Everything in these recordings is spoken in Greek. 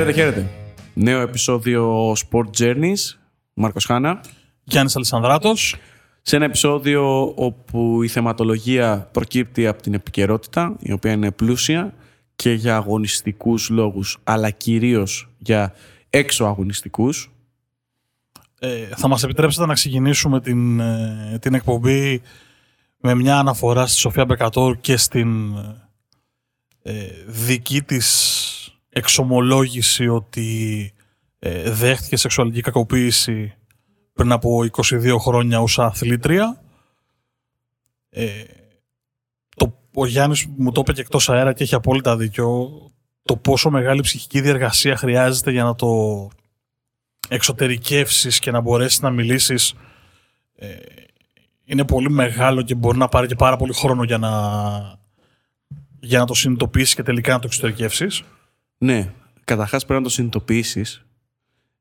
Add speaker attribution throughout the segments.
Speaker 1: Χαίρετε, χαίρετε. Νέο επεισόδιο Sport Journeys. Μάρκος Χάνα.
Speaker 2: Γιάννης Αλισανδράτος.
Speaker 1: Σε ένα επεισόδιο όπου η θεματολογία προκύπτει από την επικαιρότητα, η οποία είναι πλούσια και για αγωνιστικούς λόγους, αλλά κυρίως για έξω αγωνιστικούς.
Speaker 2: Ε, θα μας επιτρέψετε να ξεκινήσουμε την, ε, την εκπομπή με μια αναφορά στη Σοφία Μπεκατόρ και στην ε, δική της εξομολόγηση ότι ε, δέχτηκε σεξουαλική κακοποίηση πριν από 22 χρόνια ως αθλήτρια. Ε, το, ο Γιάννης μου το είπε και εκτός αέρα και έχει απόλυτα δίκιο το πόσο μεγάλη ψυχική διεργασία χρειάζεται για να το εξωτερικεύσεις και να μπορέσεις να μιλήσεις ε, είναι πολύ μεγάλο και μπορεί να πάρει και πάρα πολύ χρόνο για να, για να το συνειδητοποιήσεις και τελικά να το εξωτερικεύσεις.
Speaker 1: Ναι, καταρχάς πρέπει να το συνειδητοποιήσεις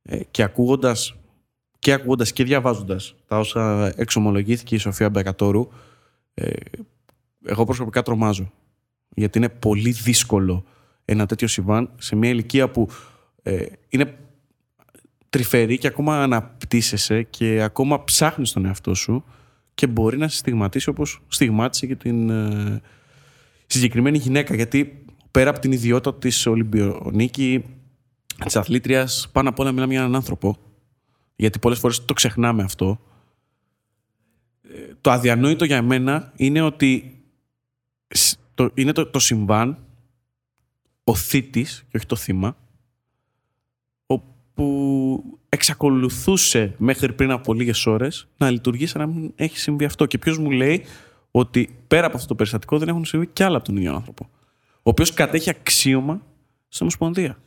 Speaker 1: ε, και ακούγοντας και, ακούγοντας και διαβάζοντας τα όσα εξομολογήθηκε η Σοφία Μπεκατόρου, ε, εγώ προσωπικά τρομάζω. Γιατί είναι πολύ δύσκολο ένα τέτοιο συμβάν σε μια ηλικία που ε, είναι τρυφερή και ακόμα αναπτύσσεσαι και ακόμα ψάχνεις τον εαυτό σου και μπορεί να σε στιγματίσει όπως στιγμάτισε και την ε, συγκεκριμένη γυναίκα γιατί πέρα από την ιδιότητα της Ολυμπιονίκη της αθλήτριας πάνω απ' όλα μιλάμε για έναν άνθρωπο γιατί πολλές φορές το ξεχνάμε αυτό ε, το αδιανόητο για μένα είναι ότι το, είναι το, το συμβάν ο θήτης και όχι το θύμα όπου εξακολουθούσε μέχρι πριν από λίγες ώρες να λειτουργεί σαν να μην έχει συμβεί αυτό. Και ποιος μου λέει ότι πέρα από αυτό το περιστατικό δεν έχουν συμβεί κι άλλα από τον ίδιο άνθρωπο. Ο οποίος κατέχει αξίωμα στην Ομοσπονδία.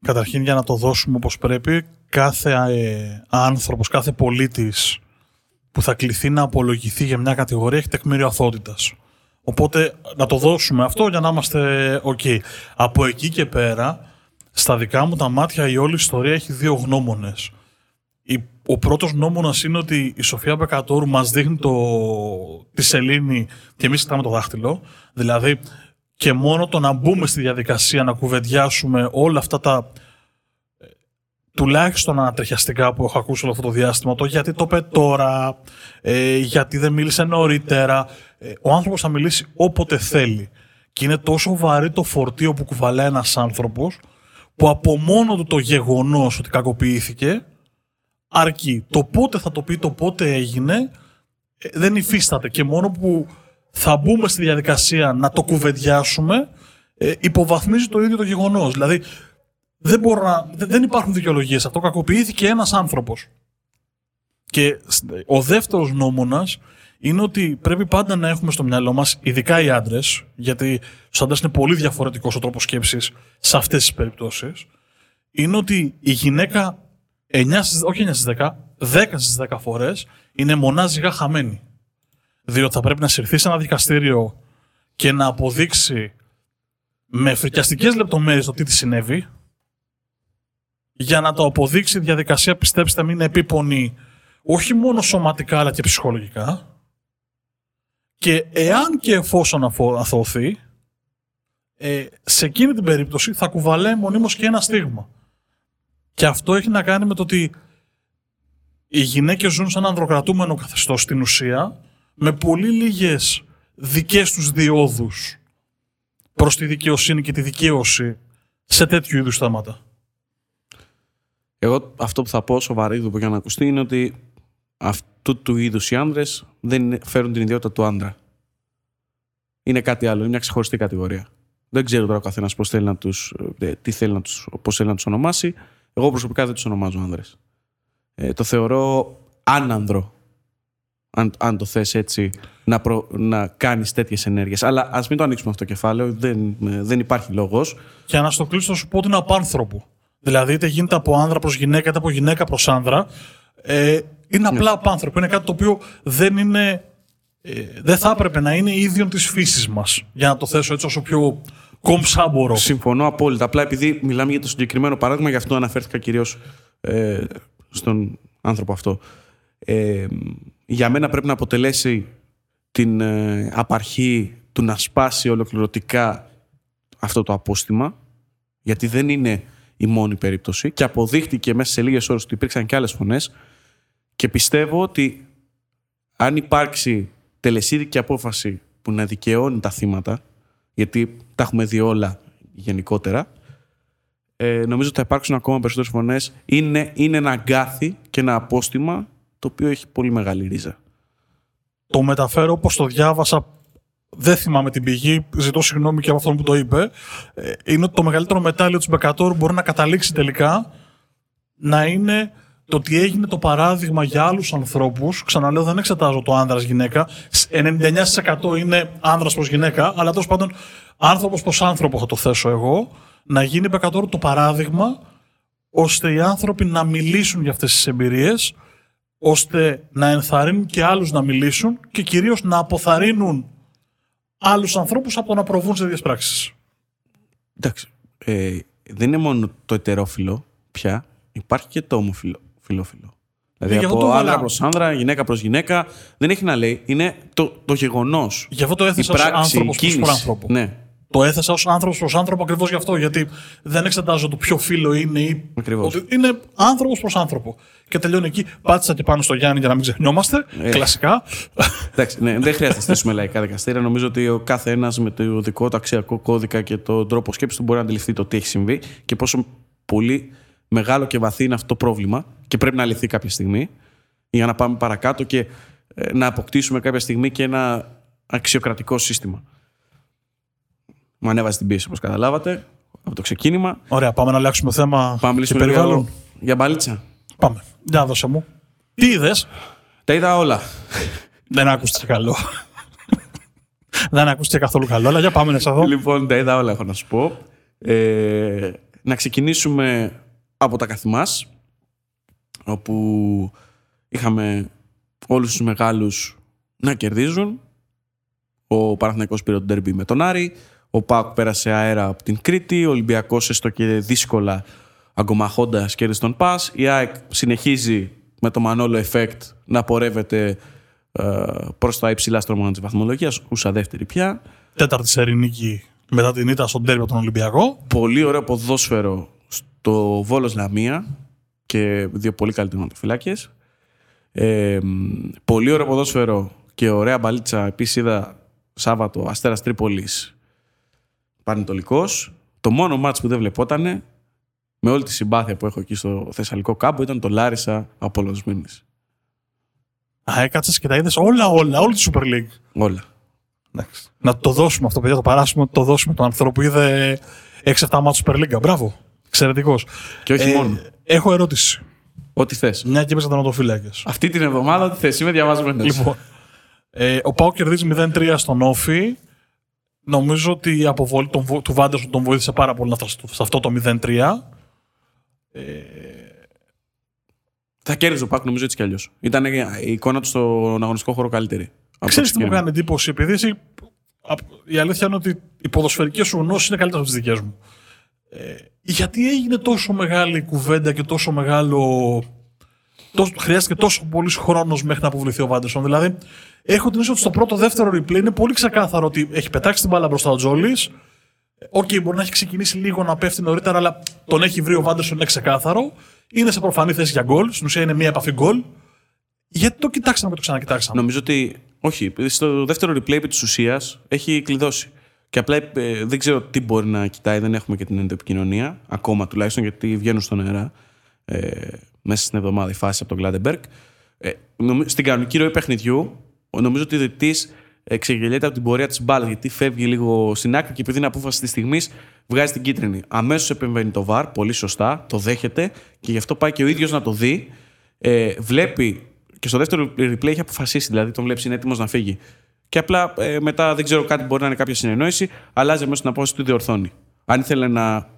Speaker 2: Καταρχήν για να το δώσουμε όπως πρέπει, κάθε ε, άνθρωπος, κάθε πολίτης που θα κληθεί να απολογηθεί για μια κατηγορία έχει τεκμήριο αθότητας. Οπότε να το δώσουμε αυτό για να είμαστε ok. Από εκεί και πέρα, στα δικά μου τα μάτια η όλη ιστορία έχει δύο γνώμονες. Ο πρώτος γνώμονας είναι ότι η Σοφία Μπεκατόρου μας δείχνει το, τη σελήνη και εμείς κοιτάμε το δάχτυλο. Δηλαδή και μόνο το να μπούμε στη διαδικασία να κουβεντιάσουμε όλα αυτά τα ε, τουλάχιστον ανατριχιαστικά που έχω ακούσει όλο αυτό το διάστημα, το γιατί το είπε τώρα, ε, γιατί δεν μίλησε νωρίτερα. Ε, ο άνθρωπος θα μιλήσει όποτε θέλει. Και είναι τόσο βαρύ το φορτίο που κουβαλάει ένας άνθρωπος, που από μόνο του το γεγονός ότι κακοποιήθηκε, αρκεί. Το πότε θα το πει, το πότε έγινε, δεν υφίσταται. Και μόνο που θα μπούμε στη διαδικασία να το κουβεντιάσουμε, ε, υποβαθμίζει το ίδιο το γεγονός. Δηλαδή, δεν, μπορώ να, δεν υπάρχουν δικαιολογίες. Αυτό κακοποιήθηκε ένας άνθρωπος. Και ο δεύτερος νόμονας είναι ότι πρέπει πάντα να έχουμε στο μυαλό μας, ειδικά οι άντρες, γιατί στους άντρες είναι πολύ διαφορετικός ο τρόπος σκέψης σε αυτές τις περιπτώσεις, είναι ότι η γυναίκα 9 όχι 9 στις 10, 10 στις 10 φορές είναι μονάζιγα χαμένη. Διότι θα πρέπει να συρθεί σε ένα δικαστήριο και να αποδείξει με φρικιαστικές λεπτομέρειες το τι της συνέβη, για να το αποδείξει η διαδικασία, πιστέψτε μην είναι επίπονη όχι μόνο σωματικά αλλά και ψυχολογικά. Και εάν και εφόσον αθωωθεί, ε, σε εκείνη την περίπτωση θα κουβαλάει μονίμως και ένα στίγμα. Και αυτό έχει να κάνει με το ότι οι γυναίκες ζουν σε ένα ανδροκρατούμενο καθεστώς στην ουσία με πολύ λίγες δικές τους διόδους προς τη δικαιοσύνη και τη δικαίωση σε τέτοιου είδους θέματα.
Speaker 1: Εγώ αυτό που θα πω σοβαρή που για να ακουστεί είναι ότι αυτού του είδους οι άνδρες δεν φέρουν την ιδιότητα του άντρα. Είναι κάτι άλλο, είναι μια ξεχωριστή κατηγορία. Δεν ξέρω τώρα ο καθένας πώς θέλει να τους ε, τι θέλει να τους, πώς θέλει να τους ονομάσει. Εγώ προσωπικά δεν τους ονομάζω άνδρες. Ε, το θεωρώ άνανδρο αν, αν το θες έτσι, να, προ, να κάνεις τέτοιες ενέργειες. Αλλά ας μην το ανοίξουμε αυτό το κεφάλαιο, δεν, δεν υπάρχει λόγος.
Speaker 2: Και να στο κλείσω θα σου πω ότι είναι απάνθρωπο. Δηλαδή είτε γίνεται από άνδρα προς γυναίκα, είτε από γυναίκα προς άνδρα. Ε, είναι απλά ναι. απάνθρωπο. Είναι κάτι το οποίο δεν είναι... Ε, δεν θα έπρεπε να είναι ίδιο της φύσης μας. Για να το θέσω έτσι όσο πιο κόμψα μπορώ.
Speaker 1: Συμφωνώ απόλυτα. Απλά επειδή μιλάμε για το συγκεκριμένο παράδειγμα, γι' αυτό αναφέρθηκα κυρίως ε, στον άνθρωπο αυτό. Ε, για μένα πρέπει να αποτελέσει την ε, απαρχή του να σπάσει ολοκληρωτικά αυτό το απόστημα γιατί δεν είναι η μόνη περίπτωση και αποδείχτηκε μέσα σε λίγες ώρες ότι υπήρξαν και άλλες φωνές και πιστεύω ότι αν υπάρξει τελεσίδικη απόφαση που να δικαιώνει τα θύματα, γιατί τα έχουμε δει όλα γενικότερα, ε, νομίζω ότι θα υπάρξουν ακόμα περισσότερες φωνές. Είναι, είναι ένα αγκάθι και ένα απόστημα το οποίο έχει πολύ μεγάλη ρίζα.
Speaker 2: Το μεταφέρω όπως το διάβασα δεν θυμάμαι την πηγή, ζητώ συγγνώμη και από αυτόν που το είπε, ε, είναι ότι το μεγαλύτερο μετάλλιο της Μπεκατόρ μπορεί να καταλήξει τελικά να είναι το ότι έγινε το παράδειγμα για άλλους ανθρώπους, ξαναλέω δεν εξετάζω το άνδρας γυναίκα, 99% είναι άνδρας προς γυναίκα, αλλά τέλος πάντων άνθρωπος προς άνθρωπο θα το θέσω εγώ, να γίνει Μπεκατόρ το παράδειγμα ώστε οι άνθρωποι να μιλήσουν για αυτές τις εμπειρίες, ώστε να ενθαρρύνουν και άλλους να μιλήσουν και κυρίως να αποθαρρύνουν άλλους ανθρώπους από το να προβούν σε ίδιες
Speaker 1: Εντάξει. Ε, δεν είναι μόνο το ετερόφιλο πια, υπάρχει και το ομοφιλόφιλο. Δηλαδή από άντρα προς άντρα, γυναίκα προς γυναίκα. Δεν έχει να λέει. Είναι το, το γεγονός.
Speaker 2: Γι' αυτό το έθεσα ως άνθρωπος προς άνθρωπο.
Speaker 1: Ναι.
Speaker 2: Το έθεσα ως άνθρωπος προ άνθρωπο ακριβώς γι' αυτό. Γιατί δεν εξετάζω το ποιο φίλο είναι ή. Είναι άνθρωπος προς άνθρωπο. Και τελειώνει εκεί. Πάτησα και πάνω στο Γιάννη για να μην ξεχνιόμαστε. Ε. Κλασικά.
Speaker 1: Εντάξει, ναι, δεν χρειάζεται να στήσουμε λαϊκά δικαστήρια. Νομίζω ότι ο κάθε ένας με το δικό του αξιακό κώδικα και τον τρόπο σκέψης του μπορεί να αντιληφθεί το τι έχει συμβεί και πόσο πολύ μεγάλο και βαθύ είναι αυτό το πρόβλημα και πρέπει να λυθεί κάποια στιγμή για να πάμε παρακάτω και ε, να αποκτήσουμε κάποια στιγμή και ένα αξιοκρατικό σύστημα. Μου ανέβασε την πίεση, όπως καταλάβατε, από το ξεκίνημα.
Speaker 2: Ωραία, πάμε να αλλάξουμε θέμα.
Speaker 1: Πάμε να περιβάλλον. Για μπαλίτσα.
Speaker 2: Πάμε. Για δώσε μου. Τι είδες;
Speaker 1: Τα είδα όλα.
Speaker 2: Δεν άκουσε καλό. Δεν άκουσε καθόλου καλό, αλλά για πάμε να σα δω.
Speaker 1: Λοιπόν, τα είδα όλα, έχω να σου πω. Ε, να ξεκινήσουμε από τα καθημάς, όπου είχαμε όλους τους μεγάλους να κερδίζουν. Ο Παναθηναϊκός πήρε τον τέρμπι με τον Άρη, ο Πάκ πέρασε αέρα από την Κρήτη, ο Ολυμπιακός έστω και δύσκολα αγκομαχώντας κέρδισε τον Πας, η ΑΕΚ συνεχίζει με το Μανόλο Effect να πορεύεται ε, προς τα υψηλά στρώματα της βαθμολογίας, ούσα δεύτερη πια.
Speaker 2: Τέταρτη σερινίκη μετά την ήττα στον τέρμπι από τον Ολυμπιακό.
Speaker 1: Πολύ ωραίο ποδόσφαιρο στο Βόλος Λαμία και δύο πολύ καλοί τερματοφυλάκες. Ε, πολύ ωραίο ποδόσφαιρο και ωραία μπαλίτσα. Επίσης είδα Σάββατο Αστέρας Τρίπολης Πανετολικός. Το μόνο μάτς που δεν βλεπότανε με όλη τη συμπάθεια που έχω εκεί στο Θεσσαλικό κάμπο ήταν το Λάρισα από Μήνες.
Speaker 2: Α, έκατσες και τα είδες όλα, όλα, όλη τη Super League.
Speaker 1: Όλα.
Speaker 2: Να το δώσουμε αυτό, παιδιά, το παράσουμε, το δώσουμε τον άνθρωπο που είδε 6-7 μάτς Super League. Μπράβο. Εξαιρετικός.
Speaker 1: Και όχι ε, μόνο.
Speaker 2: Έχω ερώτηση.
Speaker 1: Ό,τι θες.
Speaker 2: Μια και είπε τερματοφύλακες.
Speaker 1: Αυτή την εβδομάδα τι θες, είμαι διαβάζουμε
Speaker 2: Λοιπόν. Ε, ο Πάο κερδίζει 0-3 στον Όφη. Νομίζω ότι η αποβολή τον, του Βάντερσον τον βοήθησε πάρα πολύ σε αυτό το 0-3. Ε...
Speaker 1: Θα κέρδιζε ο Πάκ νομίζω έτσι κι αλλιώς. Ήταν η εικόνα του στον αγωνιστικό χώρο καλύτερη.
Speaker 2: Ξέρεις τι μου κάνει εντύπωση, επειδή εσύ, η αλήθεια είναι ότι οι ποδοσφαιρικές σου γνώσεις είναι καλύτερες από τις δικές μου. Ε, γιατί έγινε τόσο μεγάλη κουβέντα και τόσο μεγάλο. Τόσο, χρειάστηκε τόσο πολύς χρόνος μέχρι να αποβληθεί ο Βάντερσον. Δηλαδή, έχω την ότι στο πρώτο δεύτερο replay είναι πολύ ξεκάθαρο ότι έχει πετάξει την μπάλα μπροστά ο Τζόλη. OK, okay, μπορεί να έχει ξεκινήσει λίγο να πέφτει νωρίτερα, αλλά τον έχει βρει ο Βάντερσον, είναι ξεκάθαρο. Είναι σε προφανή θέση για γκολ. Στην ουσία είναι μία επαφή γκολ. Γιατί το κοιτάξαμε και το ξανακοιτάξαμε.
Speaker 1: Νομίζω ότι. Όχι, στο δεύτερο replay της ουσίας έχει κλειδώσει. Και απλά ε, δεν ξέρω τι μπορεί να κοιτάει, δεν έχουμε και την επικοινωνία, ακόμα τουλάχιστον, γιατί βγαίνουν στον αέρα ε, μέσα στην εβδομάδα η φάση από τον Κλάτενμπεργκ. Ε, στην κανονική ροή παιχνιδιού, νομίζω ότι ο διαιτητής ξεγελιέται από την πορεία της μπάλας, γιατί φεύγει λίγο στην άκρη και επειδή είναι απόφαση της στιγμής, βγάζει την κίτρινη. Αμέσως επεμβαίνει το VAR, πολύ σωστά, το δέχεται και γι' αυτό πάει και ο ίδιος να το δει. Ε, βλέπει και στο δεύτερο replay έχει αποφασίσει, δηλαδή τον βλέπει είναι έτοιμος να φύγει. Και απλά ε, μετά δεν ξέρω κάτι μπορεί να είναι κάποια συνεννόηση, αλλάζει μέσα την απόφαση του διορθώνει. Αν ήθελε να,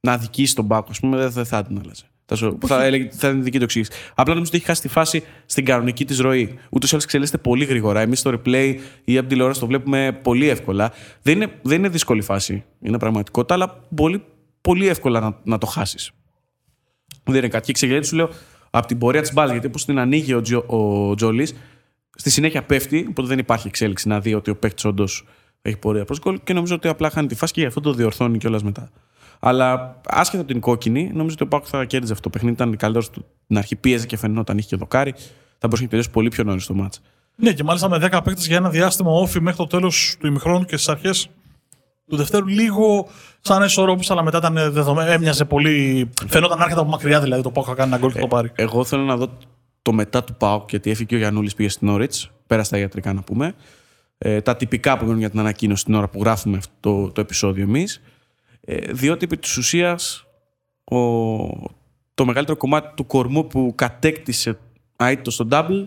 Speaker 1: να αδικήσει τον Πάκο, ας πούμε, δεν θα την άλλαζε. Θα, σου, θα, έλεγε, θα είναι δική του εξήγηση. Απλά νομίζω ότι έχει χάσει τη φάση στην κανονική της ροή. Ούτως ή άλλως εξελίσσεται πολύ γρήγορα. Εμείς στο replay ή από τηλεόραση το βλέπουμε πολύ εύκολα. Δεν είναι, δεν είναι δύσκολη φάση. Είναι πραγματικότητα, αλλά πολύ, πολύ εύκολα να, να το χάσεις. Δεν είναι κάτι. Και εξεγελέτη σου λέω από την πορεία της μπάλας, γιατί όπως την ανοίγει ο, Τζο, ο Τζόλης, Στη συνέχεια πέφτει, οπότε δεν υπάρχει εξέλιξη να δει ότι ο παίκτης όντως έχει πορεία προς γκολ και νομίζω ότι απλά χάνει τη φάση και γι' αυτό το διορθώνει κιόλας μετά. Αλλά άσχετα από την κόκκινη, νομίζω ότι ο Πάουκ θα κέρδιζε αυτό το παιχνίδι. Ήταν καλύτερος στην αρχή, πίεζε και φαινόταν είχε και δοκάρι. Θα μπορούσε να τελειώσει πολύ πιο νωρίς το μάτς.
Speaker 2: Ναι, και μάλιστα με 10 παίκτες για ένα διάστημα όφη μέχρι το τέλος του ημιχρόνου και στις αρχές του Δευτέρου. Λίγο σαν ισορρόπηση, αλλά μετά ήταν δεδομένο. Έμοιαζε πολύ. Φαινόταν άρκετα από μακριά δηλαδή το Πάουκ θα κάνει ένα γκολ και το πάρει.
Speaker 1: Εγώ θέλω να δω το μετά του Πάουκ, γιατί έφυγε και ο Γιανούλη πήγε στην Όριτ. Πέρα στα ιατρικά να πούμε. Ε, τα τυπικά που γίνουν για την ανακοίνωση την ώρα που γράφουμε αυτό το, το επεισόδιο εμείς. Ε, διότι επί της ουσίας το μεγαλύτερο κομμάτι του κορμού που κατέκτησε αίτητο στο double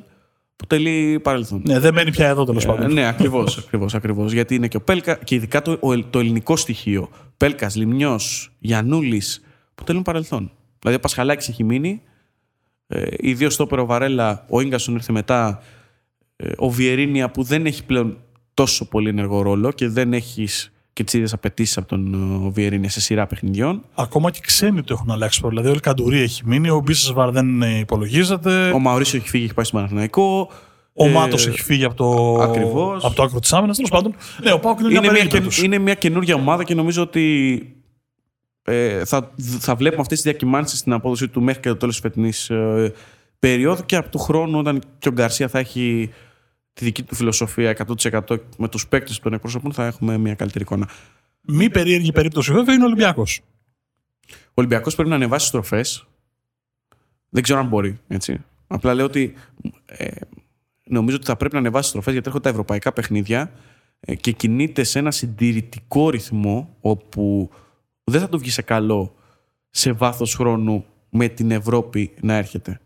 Speaker 1: αποτελεί παρελθόν.
Speaker 2: Ναι, δεν μένει πια εδώ τέλος
Speaker 1: Ε,
Speaker 2: πάντων.
Speaker 1: ναι, ακριβώς. Ακριβώς, ακριβώς. Γιατί είναι και ο Πέλκα και ειδικά το, ο- το ελληνικό στοιχείο. Πέλκας, Λιμνιός, Γιανούλη αποτελούν παρελθόν. Δηλαδή ο Πασχαλάκης έχει μείνει. Ε, οι δύο στόπερ, ο Βαρέλα, ο γκασον ήρθε μετά. Ε, ο Βιερίνια που δεν έχει πλέον τόσο πολύ ενεργό ρόλο και δεν έχεις και τις ίδιες απαιτήσεις από τον ε, Βιερίνια σε σειρά παιχνιδιών.
Speaker 2: Ακόμα και ξένοι το έχουν αλλάξει. πολύ. Δηλαδή, ο Ελκαντουρί έχει μείνει, ο Μπίσεσβαρ δεν ε, υπολογίζεται.
Speaker 1: Ο Μαουρίσιο έχει φύγει, έχει πάει στο Παναθηναϊκό.
Speaker 2: Ο
Speaker 1: Ε,
Speaker 2: Μάτος έχει φύγει από το,
Speaker 1: ακριβώς.
Speaker 2: από το άκρο της άμυνας. Τέλος πάντων, ναι, ο Πάουκ είναι,
Speaker 1: είναι,
Speaker 2: μια
Speaker 1: μια,
Speaker 2: περίπτωση.
Speaker 1: καινου- είναι μια καινούργια ομάδα και νομίζω ότι ε, θα, θα βλέπουμε αυτές τις διακυμάνσεις στην απόδοση του μέχρι και το τέλος της φετινής ε, περίοδου και από του χρόνου όταν και ο Γκαρσία θα έχει τη δική του φιλοσοφία 100% με τους παίκτες που τον εκπροσωπούν θα έχουμε μια καλύτερη εικόνα.
Speaker 2: Μη περίεργη περίπτωση βέβαια είναι ο Ολυμπιακός.
Speaker 1: Ο Ολυμπιακός πρέπει να ανεβάσει στροφές. Δεν ξέρω αν μπορεί, έτσι. Απλά λέω ότι ε, νομίζω ότι θα πρέπει να ανεβάσει στροφές γιατί έρχονται τα ευρωπαϊκά παιχνίδια ε, και κινείται σε ένα συντηρητικό ρυθμό όπου δεν θα του βγει σε καλό σε βάθος χρόνου με την Ευρώπη να έρχεται.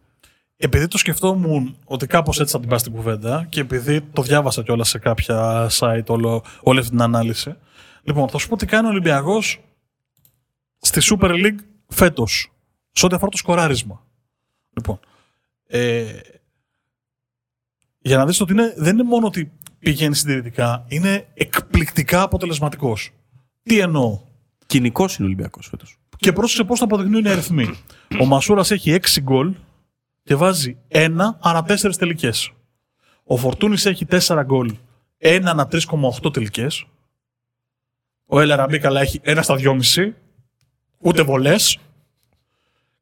Speaker 2: Επειδή το σκεφτόμουν ότι κάπως έτσι θα την πάει στην κουβέντα και επειδή το διάβασα κιόλας σε κάποια site όλο, όλη αυτή την ανάλυση. Λοιπόν, θα σου πω τι κάνει ο Ολυμπιακός στη Super League φέτος, σε ό,τι αφορά το σκοράρισμα. Λοιπόν, ε, για να δεις ότι είναι, δεν είναι μόνο ότι πηγαίνει συντηρητικά, είναι εκπληκτικά αποτελεσματικός. Τι εννοώ;
Speaker 1: Κοινικός είναι ο Ολυμπιακός φέτος.
Speaker 2: Και πρόσεξε πώς το αποδεικνύουν οι αριθμοί. Ο Μασούρας έχει 6 γκολ και βάζει 1 ανά 4 τελικές. Ο Φορτούνης έχει 4 γκολ, 1 ανά 3,8 τελικές. Ο Έλερα Μπίκαλα έχει 1 στα 2,5. Ούτε βολές.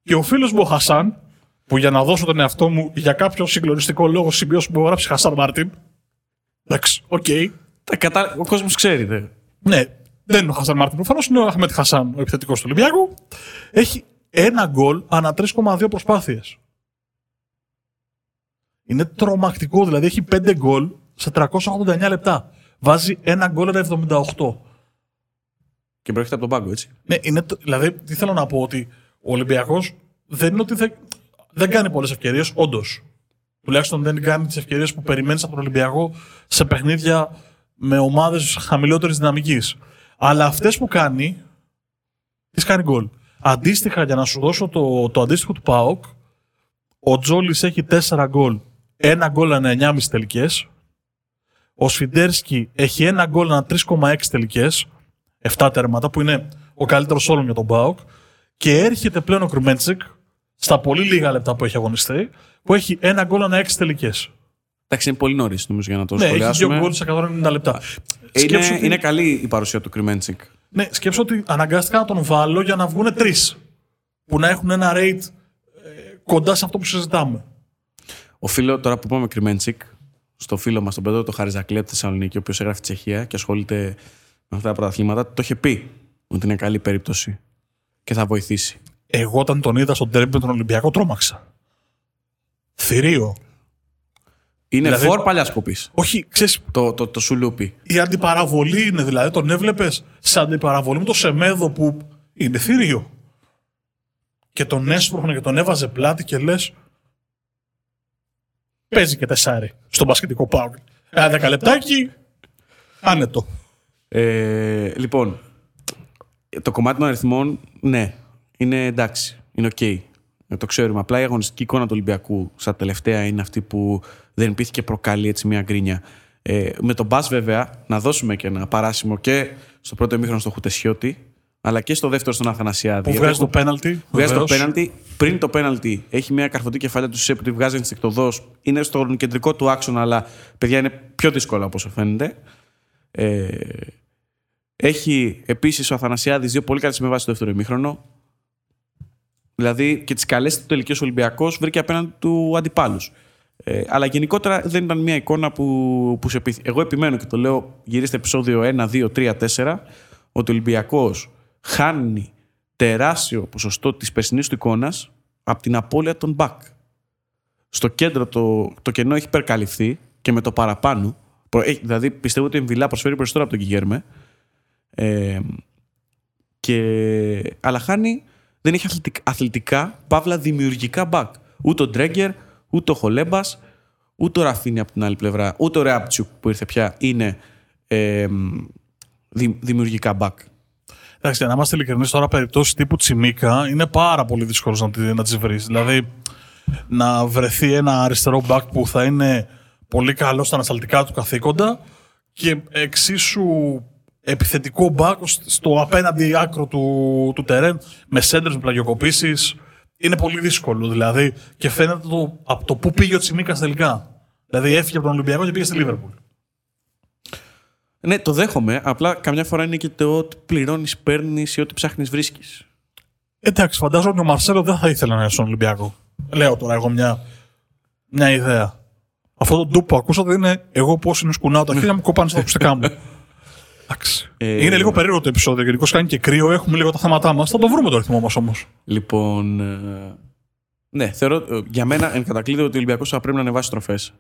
Speaker 2: Και ο φίλος μου ο Χασάν, που για να δώσω τον εαυτό μου για κάποιο συγκλονιστικό λόγο σημειώσω που έχω γράψει Χασάν Μάρτιν. Εντάξει, οκ.
Speaker 1: Τα κατα... Ο κόσμος ξέρει. Δε.
Speaker 2: Ναι, δεν είναι ο Χασάν Μάρτιν προφανώς, είναι ο Αχμέτ Χασάν, ο επιθετικός του Ολυμπιακού. Έχει ένα γκολ ανά 3,2 προσπάθειες. Είναι τρομακτικό, δηλαδή έχει 5 γκολ σε 389 λεπτά. Βάζει ένα γκολ ανά 78.
Speaker 1: Και προέρχεται από τον πάγκο, έτσι.
Speaker 2: Ναι, είναι, το- δηλαδή, τι θέλω να πω, ότι ο Ολυμπιακός δεν είναι ότι δεν, δεν κάνει πολλές ευκαιρίες, όντως. Τουλάχιστον δεν κάνει τις ευκαιρίες που περιμένεις από τον Ολυμπιακό σε παιχνίδια με ομάδες χαμηλότερης δυναμικής. Αλλά αυτές που κάνει, τις κάνει γκολ. Αντίστοιχα, για να σου δώσω το, το αντίστοιχο του ΠΑΟΚ, ο Τζόλη έχει 4 γκολ, ένα γκολ ανά 9,5 τελικές. Ο Σφιντέρσκι έχει ένα γκολ ανά 3,6 τελικές. 7 τέρματα, που είναι ο καλύτερος όλων για τον Μπάουκ. Και έρχεται πλέον ο Κρουμέντσικ, στα πολύ λίγα λεπτά που έχει αγωνιστεί, που έχει ένα γκολ ανά 6 τελικές.
Speaker 1: Εντάξει, είναι πολύ νωρίς νομίζω για να το
Speaker 2: Ναι, έχει δύο
Speaker 1: σχολιάσουμε.
Speaker 2: γκολ σε 190 λεπτά.
Speaker 1: είναι,
Speaker 2: Σκέψου ότι-
Speaker 1: είναι καλή η παρουσία του Κρυμέντσικ.
Speaker 2: Ναι, σκέψω ότι αναγκάστηκα να τον βάλω για να βγουν τρεις. Που να έχουν ένα rate ε, κοντά σε αυτό που συζητάμε.
Speaker 1: Ο φίλο, τώρα που είπαμε Κρυμέντσικ, στο φίλο μας τον Πέτρο, το Χαριζακλή από τη Θεσσαλονίκη, ο οποίος έγραφε Τσεχία και ασχολείται με αυτά τα πρωταθλήματα, το είχε πει ότι είναι καλή περίπτωση και θα βοηθήσει.
Speaker 2: Εγώ όταν τον είδα στον τέρμι με τον Ολυμπιακό τρόμαξα. Θηρίο.
Speaker 1: Είναι
Speaker 2: Δηλαδή-
Speaker 1: φορ παλιάς κοπή.
Speaker 2: Όχι, ξέρεις,
Speaker 1: Το, το, το σουλούπι.
Speaker 2: η αντιπαραβολή είναι δηλαδή. Τον έβλεπες σε αντιπαραβολή με το Σεμέδο που είναι θηρίο. Και τον έσπροχνε και τον έβαζε πλάτη και λες. Παίζει και τεσσάρι στον μπασκετικό ΠΑΟΚ. Ένα δέκα λεπτάκι. Άνετο.
Speaker 1: Ε, λοιπόν, το κομμάτι των αριθμών, ναι, είναι εντάξει. Είναι οκ. Ε, Το ξέρουμε. Απλά η αγωνιστική εικόνα του Ολυμπιακού στα τελευταία είναι αυτή που δεν υπήρχε και προκαλεί έτσι μια γκρίνια. Ε, με τον Μπα, βέβαια, να δώσουμε και ένα παράσημο και στο πρώτο ημίχρονο στο Χουτεσιώτη, αλλά και στο δεύτερο στον Αθανασιάδη.
Speaker 2: Που
Speaker 1: Γιατί
Speaker 2: βγάζει το
Speaker 1: έχουν-
Speaker 2: πέναλτι.
Speaker 1: Βγάζει το
Speaker 2: βεβαίως.
Speaker 1: πέναλτι. Πριν το πέναλτι έχει μια καρφωτή κεφάλαια του Σέπ που τη βγάζει ενστικτοδό. Είναι στον κεντρικό του άξονα, αλλά παιδιά είναι πιο δύσκολο από όσο φαίνεται. Ε, Έχει επίσης ο Αθανασιάδης δύο πολύ καλές συμβάσει στο δεύτερο ημίχρονο. Δηλαδή και τις καλές του τελικές Ολυμπιακός βρήκε απέναντι του αντιπάλους. Ε, αλλά γενικότερα δεν ήταν μια εικόνα που, που σε πείθει. Εγώ επιμένω και το λέω γυρίστε επεισόδιο 1, 2, 3, 4 ότι ο Ολυμπιακός χάνει τεράστιο ποσοστό της περσινής του εικόνας από την απώλεια των back. Στο κέντρο το, το κενό έχει υπερκαλυφθεί και με το παραπάνω. Δηλαδή πιστεύω ότι η Εμβιλά προσφέρει περισσότερο από τον Κιγέρμε. Ε, και, αλλά χάνει, δεν έχει αθλητικά, παύλα δημιουργικά back. Ούτε ο Ντρέγκερ, ούτε ο Χολέμπας, ούτε ο Ραφίνη από την άλλη πλευρά, ούτε ο Ρεάπτσιουκ που ήρθε πια είναι ε, δημιουργικά back.
Speaker 2: Εντάξει, να είμαστε ειλικρινείς τώρα, περιπτώσεις τύπου Τσιμίκα είναι πάρα πολύ δύσκολος να, να τις βρεις. Δηλαδή, να βρεθεί ένα αριστερό back που θα είναι πολύ καλό στα ανασταλτικά του καθήκοντα και εξίσου επιθετικό back στο απέναντι άκρο του, του τερέν με σέντρες, με πλαγιοκοπήσεις είναι πολύ δύσκολο δηλαδή και φαίνεται το, από το πού πήγε ο Τσιμίκας τελικά. Δηλαδή έφυγε από τον Ολυμπιακό και πήγε στη Λίβερπουλ.
Speaker 1: Ναι, το δέχομαι. Απλά καμιά φορά είναι και το ότι πληρώνεις, παίρνεις ή ότι ψάχνεις, βρίσκεις.
Speaker 2: Εντάξει, φαντάζομαι ότι ο Μαρσέλο δεν θα ήθελε να είναι στον Ολυμπιακό. Λέω τώρα εγώ μια, μια ιδέα. Αυτό το ντου που ακούσατε είναι εγώ πώς είναι σκουνάω τα χέρια μου κοπάνε στα ακουστικά μου. Εντάξει. Ε, είναι λίγο περίεργο το επεισόδιο. Γενικώ κάνει και κρύο, έχουμε λίγο τα θέματά μας. Θα το βρούμε το ρυθμό μας όμως.
Speaker 1: Λοιπόν. Ε, ναι, θεωρώ ε, για μένα εν κατακλείδη ότι ο Ολυμπιακός θα πρέπει να ανεβάσει τροφές.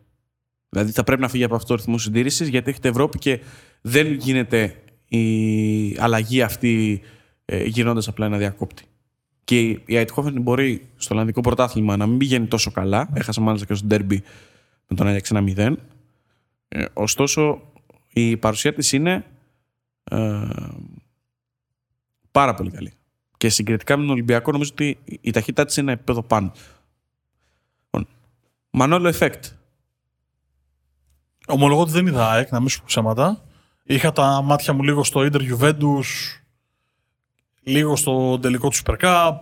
Speaker 1: Δηλαδή θα πρέπει να φύγει από αυτό το ρυθμό συντήρησης γιατί έχετε Ευρώπη και δεν γίνεται η αλλαγή αυτή ε, γυρνώντα απλά ένα διακόπτη. Και η Αιτχόφεν μπορεί στο Ολλανδικό πρωτάθλημα να μην πηγαίνει τόσο καλά. Έχασε μάλιστα και στο ντέρμπι με τον Άγιαξ 1-0. Ε, ωστόσο, η παρουσία της είναι ε, πάρα πολύ καλή. Και συγκριτικά με τον Ολυμπιακό, νομίζω ότι η ταχύτητά της είναι ένα επίπεδο πάνω. Λοιπόν, Μανόλο Effect.
Speaker 2: Ομολογώ ότι δεν είδα ΑΕΚ, να μην σου ψέματα. Είχα τα μάτια μου λίγο στο Ιντερ Juventus, λίγο στο τελικό του Super Cup.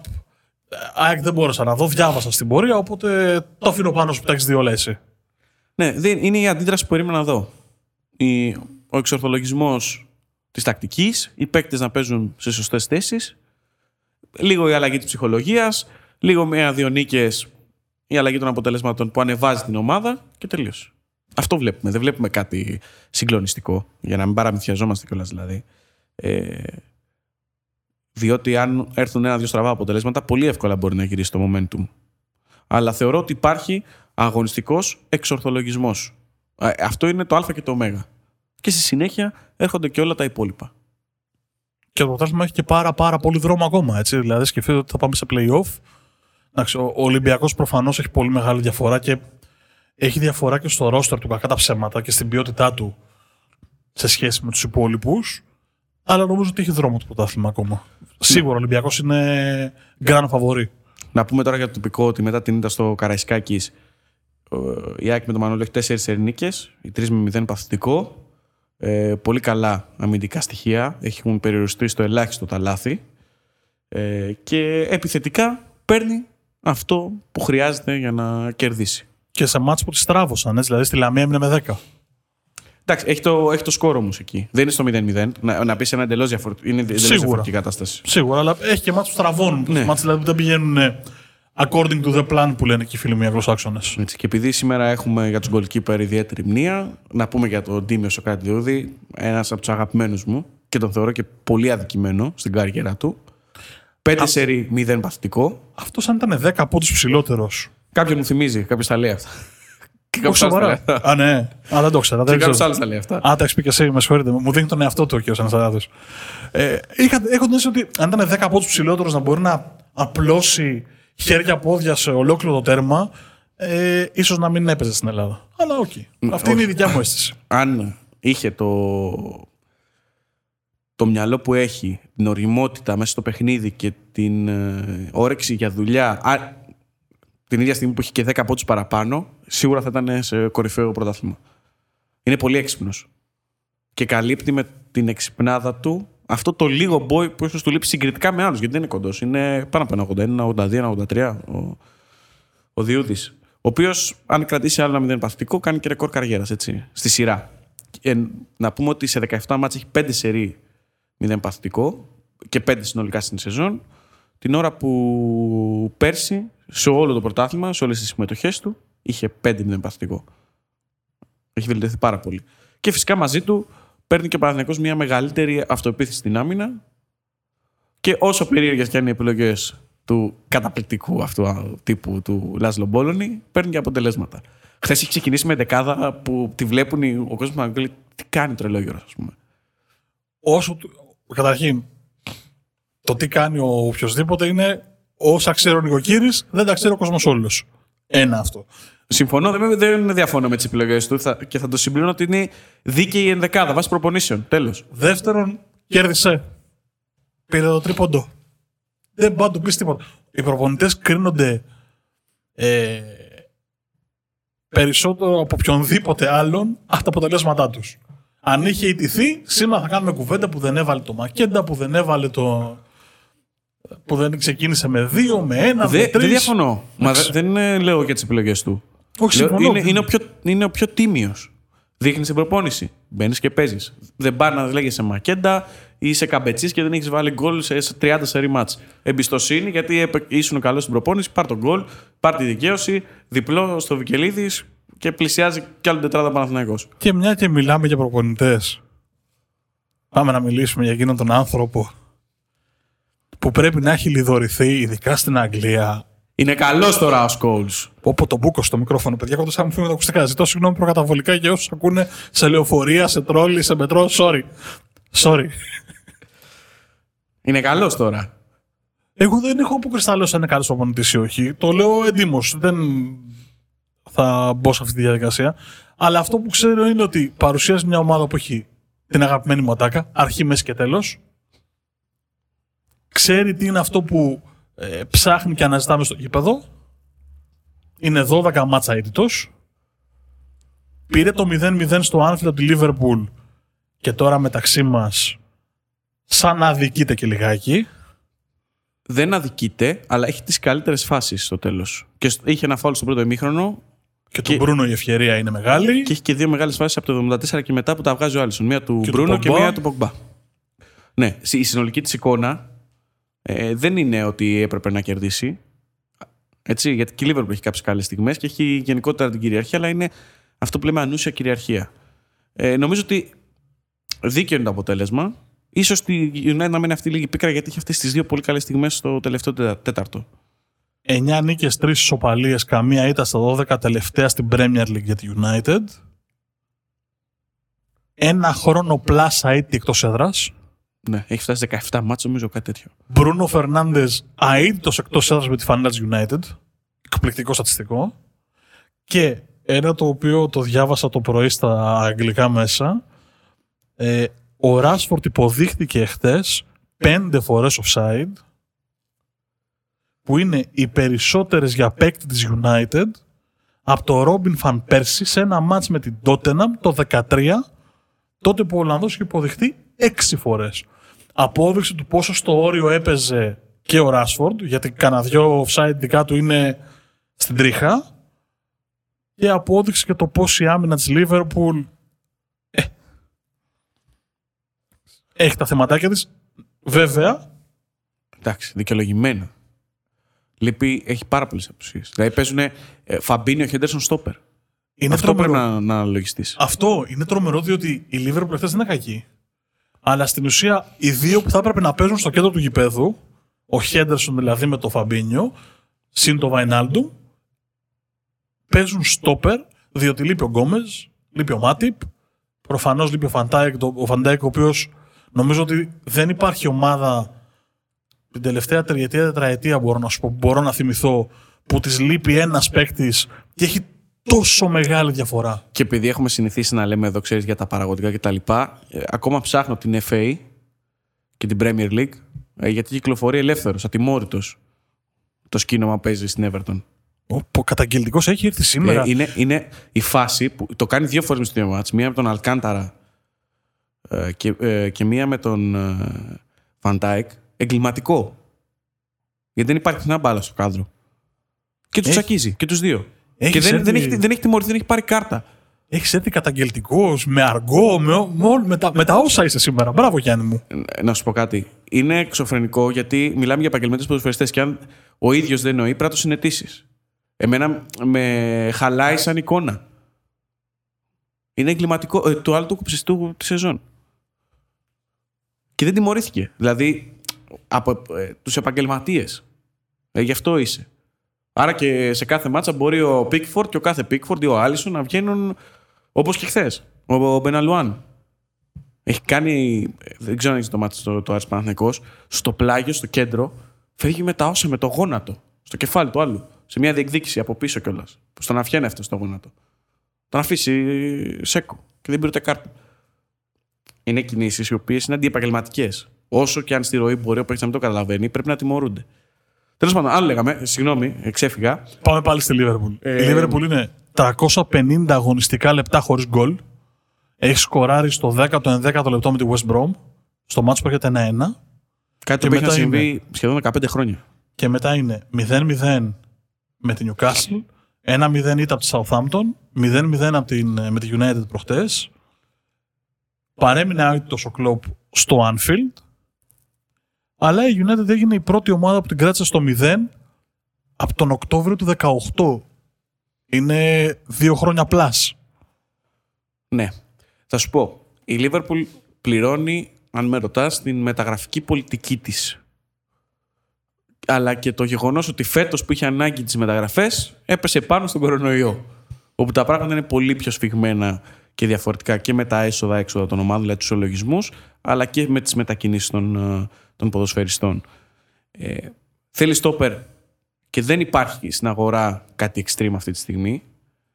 Speaker 2: ΑΕΚ δεν μπόρεσα να δω, διάβασα στην πορεία, οπότε το αφήνω πάνω σου που τα έχεις δύο λέση.
Speaker 1: Ναι, είναι η αντίδραση που περίμενα να δω. ο εξορθολογισμός της τακτικής, οι παίκτες να παίζουν σε σωστές θέσεις, λίγο η αλλαγή της ψυχολογίας, λίγο μία-δύο νίκες, η αλλαγή των αποτελέσματων που ανεβάζει την ομάδα και τελείωσε. Αυτό βλέπουμε. Δεν βλέπουμε κάτι συγκλονιστικό, για να μην παραμυθιαζόμαστε κιόλας δηλαδή. Ε, διότι αν έρθουν ένα-δύο στραβά αποτελέσματα, πολύ εύκολα μπορεί να γυρίσει το momentum. Αλλά θεωρώ ότι υπάρχει αγωνιστικός εξορθολογισμός. Αυτό είναι το Α και το Ω. Και στη συνέχεια έρχονται και όλα τα υπόλοιπα.
Speaker 2: Και το πρωτάθλημα έχει και πάρα, πάρα πολύ δρόμο ακόμα. Έτσι. Δηλαδή, σκεφτείτε ότι θα πάμε σε playoff. ο Ολυμπιακός προφανώς έχει πολύ μεγάλη διαφορά και έχει διαφορά και στο ρόστερ του κακά τα ψέματα και στην ποιότητά του σε σχέση με τους υπόλοιπους. Αλλά νομίζω ότι έχει δρόμο το πρωτάθλημα ακόμα. Σίγουρα ο Ολυμπιακός είναι γκραν φαβορή.
Speaker 1: Να πούμε τώρα για το τοπικό ότι μετά την ήττα στο Καραϊσκάκης η Άκη με τον Μανώλη έχει τέσσερις νίκε, οι τρεις με μηδέν παθητικό. Ε, πολύ καλά αμυντικά στοιχεία. Έχουν περιοριστεί στο ελάχιστο τα λάθη. Ε, και επιθετικά παίρνει αυτό που χρειάζεται για να κερδίσει.
Speaker 2: Και σε μάτς που τη τράβωσαν, έτσι, δηλαδή στη Λαμία έμεινε με 10.
Speaker 1: Εντάξει, έχει το, έχει το σκόρο όμως εκεί. Δεν είναι στο 0-0. Να, να πεις ένα εντελώς διαφορετικό. Είναι εντελώς διαφορετική κατάσταση.
Speaker 2: Σίγουρα, αλλά έχει και μάτς που στραβώνουν. Ναι. Μάτς δηλαδή που δεν πηγαίνουν according to the plan που λένε και οι φίλοι μου οι Αγγλοσάξονες.
Speaker 1: Και επειδή σήμερα έχουμε για τους goalkeeper ιδιαίτερη μνήμα, να πούμε για τον Τίμιο Σοκράτη Διούδη, ένας από τους αγαπημένους μου και τον θεωρώ και πολύ αδικημένο στην καριέρα του. Πέντε σερί μηδέν παθητικό.
Speaker 2: Αυτός αν ήταν 10 από τους ψηλότερο.
Speaker 1: Κάποιον μου θυμίζει, κάποιος τα λέει αυτά.
Speaker 2: Όχι σοβαρά. Α, ναι. Α, δεν το ξέρω.
Speaker 1: Και κάποιος άλλος τα λέει αυτά.
Speaker 2: Α, τα έχει πει και εσύ, με συγχωρείτε. Μου δίνει τον εαυτό του ο κ. Ανασταράδο. Ε, έχω την ότι αν ήταν 10 πόντους ψηλότερος να μπορεί να απλώσει χέρια-πόδια σε ολόκληρο το τέρμα, ε, ίσως να μην έπαιζε στην Ελλάδα. Αλλά OK. Okay. Αυτή είναι η δικιά μου αίσθηση.
Speaker 1: Αν είχε το, το μυαλό που έχει, την ωριμότητα μέσα στο παιχνίδι και την ε, όρεξη για δουλειά, α, την ίδια στιγμή που έχει και 10 πόντους παραπάνω, σίγουρα θα ήταν σε κορυφαίο πρωτάθλημα. Είναι πολύ έξυπνος. Και καλύπτει με την εξυπνάδα του αυτό το λίγο boy που ίσως του λείπει συγκριτικά με άλλους, γιατί δεν είναι κοντός. Είναι πάνω από ένα 81, ένα 82, ένα 83. Ο, ο Διούδης. Ο οποίος, αν κρατήσει άλλο ένα μηδέν παθητικό, κάνει και ρεκόρ καριέρας στη σειρά. Ε, να πούμε ότι σε 17 μάτς έχει 5 σερί 0 παθητικό και 5 συνολικά στην σεζόν. Την ώρα που πέρσι, σε όλο το πρωτάθλημα, σε όλες τις συμμετοχές του, είχε 5-0 παθητικό. Έχει βελτιωθεί πάρα πολύ. Και φυσικά μαζί του παίρνει και ο Παναθηναϊκός μια μεγαλύτερη αυτοεπίθεση στην άμυνα. Και όσο περίεργες και αν οι επιλογές του καταπληκτικού αυτού τύπου του Λάζλο Μπόλωνη, παίρνει και αποτελέσματα. Χθες έχει ξεκινήσει με δεκάδα που τη βλέπουν ο κόσμος να λέει τι κάνει τρελόγερο, ας πούμε.
Speaker 2: Όσο. Καταρχήν, το τι κάνει ο οποιοδήποτε είναι όσα ξέρει ο νοικοκύρης, δεν τα ξέρει ο κόσμος όλος. Ένα αυτό.
Speaker 1: Συμφωνώ, δεν, δεν διαφωνώ με τις επιλογές του θα, και θα το συμπληρώνω ότι είναι δίκαιη η ενδεκάδα βάσει προπονήσεων. Τέλος.
Speaker 2: Δεύτερον, κέρδισε. Πήρε το τρίποντο. Δεν μπορεί να του πεις τίποτα. Οι προπονητές κρίνονται ε, περισσότερο από οποιονδήποτε άλλον από τα αποτελέσματά τους. Αν είχε ιτηθεί, σήμερα θα κάνουμε κουβέντα που δεν έβαλε το Μακέντα, που δεν έβαλε το. Που δεν ξεκίνησε με δύο, με ένα,
Speaker 1: Δε,
Speaker 2: με τρεις.
Speaker 1: δεν διαφωνώ. Μα δε- δεν ε, λέω για τις επιλογές του.
Speaker 2: Όχι,
Speaker 1: Λέω,
Speaker 2: συμφωνώ.
Speaker 1: είναι, είναι, ο πιο, είναι ο πιο τίμιος. Δείχνεις την προπόνηση. Μπαίνεις και παίζεις. Δεν πάει να λέγεσαι μακέντα ή είσαι καμπετσής και δεν έχεις βάλει γκολ σε 30 σερή μάτς. Εμπιστοσύνη γιατί έπαι- ήσουν καλός στην προπόνηση. Πάρ τον γκολ, πάρ τη δικαίωση, διπλό στο Βικελίδης και πλησιάζει κι άλλο τετράδα Παναθηναϊκός.
Speaker 2: Και μια και μιλάμε για προπονητές. Πάμε να μιλήσουμε για εκείνον τον άνθρωπο που πρέπει να έχει λιδωρηθεί, ειδικά στην Αγγλία.
Speaker 1: Είναι καλός τώρα ο Σκόλ.
Speaker 2: Όπω το μπούκο στο μικρόφωνο, παιδιά, κοντά μου φύγουν τα ακουστικά. Ζητώ συγγνώμη προκαταβολικά για όσους ακούνε σε λεωφορεία, σε τρόλι, σε μετρό. Sorry. Sorry.
Speaker 1: Είναι καλός τώρα.
Speaker 2: Εγώ δεν έχω αποκρισταλώσει αν είναι καλός προπονητής ή όχι. Το λέω εντύμως. Δεν θα μπω σε αυτή τη διαδικασία. Αλλά αυτό που ξέρω είναι ότι παρουσιάζει μια ομάδα που έχει την αγαπημένη μου ατάκα, αρχή, μέση και τέλος. Ξέρει τι είναι αυτό που ε, ψάχνει και αναζητάμε στο γήπεδο. Είναι 12 μάτσα αίτητος. Πήρε το 0-0 στο Anfield από τη Liverpool και τώρα μεταξύ μας σαν να αδικείται και λιγάκι.
Speaker 1: Δεν αδικείται, αλλά έχει τις καλύτερες φάσεις στο τέλος. Και σ- είχε ένα φάουλ στο πρώτο ημίχρονο
Speaker 2: Και,
Speaker 1: Και-
Speaker 2: του Μπρούνο η ευκαιρία είναι μεγάλη.
Speaker 1: και έχει και δύο μεγάλες φάσεις από το 74 και μετά που τα βγάζει ο Άλισον. Μία του
Speaker 2: Και του
Speaker 1: Μπρούνο και
Speaker 2: Πογμπά.
Speaker 1: μία του Πογμπά. Ναι, η συνολική της εικόνα ε, δεν είναι ότι έπρεπε να κερδίσει. Έτσι, γιατί και η Liverpool έχει κάποιες καλές στιγμές και έχει γενικότερα την κυριαρχία, αλλά είναι αυτό που λέμε ανούσια κυριαρχία. Ε, νομίζω ότι δίκαιο είναι το αποτέλεσμα. Ίσως τη United να μένει αυτή λίγη πίκρα γιατί έχει αυτές τις δύο πολύ καλές στιγμές στο τελευταίο τέτα- τέταρτο.
Speaker 2: 9 νίκες, 3 ισοπαλίες, καμία ήττα στα 12 τελευταία στην Premier League για τη United. Ένα χρόνο πλάσα αίτητη εκτός έδρας.
Speaker 1: Ναι, έχει φτάσει 17 μάτς νομίζω κάτι τέτοιο.
Speaker 2: Μπρούνο Φερνάνδε αίτητο εκτός έδρας με τη φανέλα τη United. Εκπληκτικό στατιστικό. Και ένα το οποίο το διάβασα το πρωί στα αγγλικά μέσα. Ε, ο Ράσφορτ υποδείχθηκε εχθές πέντε φορές offside που είναι οι περισσότερες για παίκτη της United από το Ρόμπιν Φαν Πέρσι σε ένα μάτς με την Tottenham το 13 τότε που ο Ολλανδός είχε υποδειχθεί έξι φορές. Απόδειξη του πόσο στο όριο έπαιζε και ο Ράσφορντ γιατί κανένα δυο offside δικά του είναι στην τρίχα και απόδειξη και το πώς η άμυνα της Liverpool ε, έχει τα θεματάκια της. Βέβαια,
Speaker 1: Εντάξει, δικαιολογημένο. Λείπει, έχει πάρα πολλές απουσίες. Δηλαδή παίζουν ε, Φαμπίνιο Χέντερσον Στόπερ.
Speaker 2: είναι
Speaker 1: Αυτό
Speaker 2: τρομερό.
Speaker 1: πρέπει να, να αναλογιστεί.
Speaker 2: Αυτό είναι τρομερό διότι η Liverpool χθες δεν είναι κακή. Αλλά στην ουσία οι δύο που θα έπρεπε να παίζουν στο κέντρο του γηπέδου, ο Χέντερσον δηλαδή με το Φαμπίνιο, συν το Βαϊνάλντου, παίζουν στόπερ, διότι λείπει ο Γκόμες, λείπει ο Μάτιπ, προφανώς λείπει ο Φαν Ντάικ, το- ο Φαν Ντάικ ο οποίος νομίζω ότι δεν υπάρχει ομάδα την τελευταία τριετία, τετραετία μπορώ να σου πω, μπορώ να θυμηθώ, που της λείπει ένας παίκτης και έχει τόσο μεγάλη διαφορά.
Speaker 1: Και επειδή έχουμε συνηθίσει να λέμε εδώ, ξέρεις, για τα παραγωγικά κτλ., ε, ακόμα ψάχνω την FA και την Premier League, ε, γιατί κυκλοφορεί ελεύθερος, ατιμώρητος το σκήνομα παίζει στην Everton.
Speaker 2: Ο καταγγελτικός έχει έρθει σήμερα.
Speaker 1: Ε, είναι, είναι η φάση που το κάνει δύο φορές με στο μάτς. Μία με τον Αλκάνταρα ε, και, ε, και μία με τον ε, Van Dijk. Εγκληματικό. Γιατί δεν υπάρχει πουθενά μπάλα στο κάδρο. Και τους
Speaker 2: Έχει-
Speaker 1: τσακίζει και τους δύο.
Speaker 2: Έχεις
Speaker 1: και δεν, δεν,
Speaker 2: έρθει-
Speaker 1: έχει, δεν έχει τιμωρηθεί, δεν έχει πάρει κάρτα.
Speaker 2: Έχεις έρθει καταγγελτικός, με αργό, με, με, με, τα, με τα όσα είσαι σήμερα. Μπράβο, Γιάννη μου.
Speaker 1: Ε, Να σου πω κάτι. Είναι εξωφρενικό γιατί μιλάμε για επαγγελματίες ποδοσφαιριστές και αν ο ίδιος δεν νοεί, πρέπει να το συνετήσει. Εμένα με χαλάει σαν εικόνα. Είναι εγκληματικό. Ε, το άλλο το κόψε της σεζόν. Και δεν τιμωρήθηκε. Δηλαδή, από ε, τους επαγγελματίες. Ε, γι' αυτό είσαι. Άρα και σε κάθε μάτσα μπορεί ο Πίκφορντ και ο κάθε Πίκφορντ ή ο Άλισον να βγαίνουν όπως και χθες. Ο Μπεναλουάν. Έχει κάνει. Δεν ξέρω αν έχεις το μάτι στο το Άρης Παναθηναϊκός, Στο πλάγιο, στο κέντρο, φεύγει με τα όσα, με το γόνατο. Στο κεφάλι του άλλου. Σε μια διεκδίκηση από πίσω κιόλας. Στο να βγαίνει αυτός στο γόνατο. Τον αφήσει σέκο. Και δεν πήρε ούτε κάρτα. Είναι κινήσεις οι οποίες είναι αντιεπαγγελματικές. Όσο και αν στη ροή μπορεί ο παίκτης να μην το καταλαβαίνει, πρέπει να τιμωρούνται. Τέλος πάντων, άλλο λέγαμε, συγγνώμη, εξέφυγα.
Speaker 2: Πάμε πάλι στη Λίβερπουλ.
Speaker 1: Ε,
Speaker 2: η Λίβερπουλ είναι 350 αγωνιστικά λεπτά χωρίς γκολ. Έχει σκοράρει στο 10ο-11ο λεπτό με τη West Brom. Στο μάτσο που έρχεται 1-1.
Speaker 1: Κάτι
Speaker 2: Και
Speaker 1: που έχει να
Speaker 2: μετά
Speaker 1: συμβεί σχεδόν 15 χρόνια.
Speaker 2: Και μετά είναι 0-0 με την Newcastle. 1-0 ήταν από τη Southampton. 0-0 από την, με τη United προχτές. Παρέμεινε άτιτος ο Κλόπ στο Anfield. Αλλά η United έγινε η πρώτη ομάδα που την κράτησε στο 0 από τον Οκτώβριο του 18. Είναι δύο χρόνια πλάς.
Speaker 1: Ναι. Θα σου πω. Η Liverpool πληρώνει, αν με ρωτάς, την μεταγραφική πολιτική της. Αλλά και το γεγονός ότι φέτος που είχε ανάγκη τις μεταγραφές έπεσε πάνω στον κορονοϊό. Όπου τα πράγματα είναι πολύ πιο σφιγμένα και διαφορετικά και με τα έσοδα-έξοδα των ομάδων, δηλαδή τους ολογισμού, αλλά και με τις μετακινήσεις των, ε, των ποδοσφαιριστών. Ε, θέλει στόπερ και δεν υπάρχει στην αγορά κάτι extreme αυτή τη στιγμή.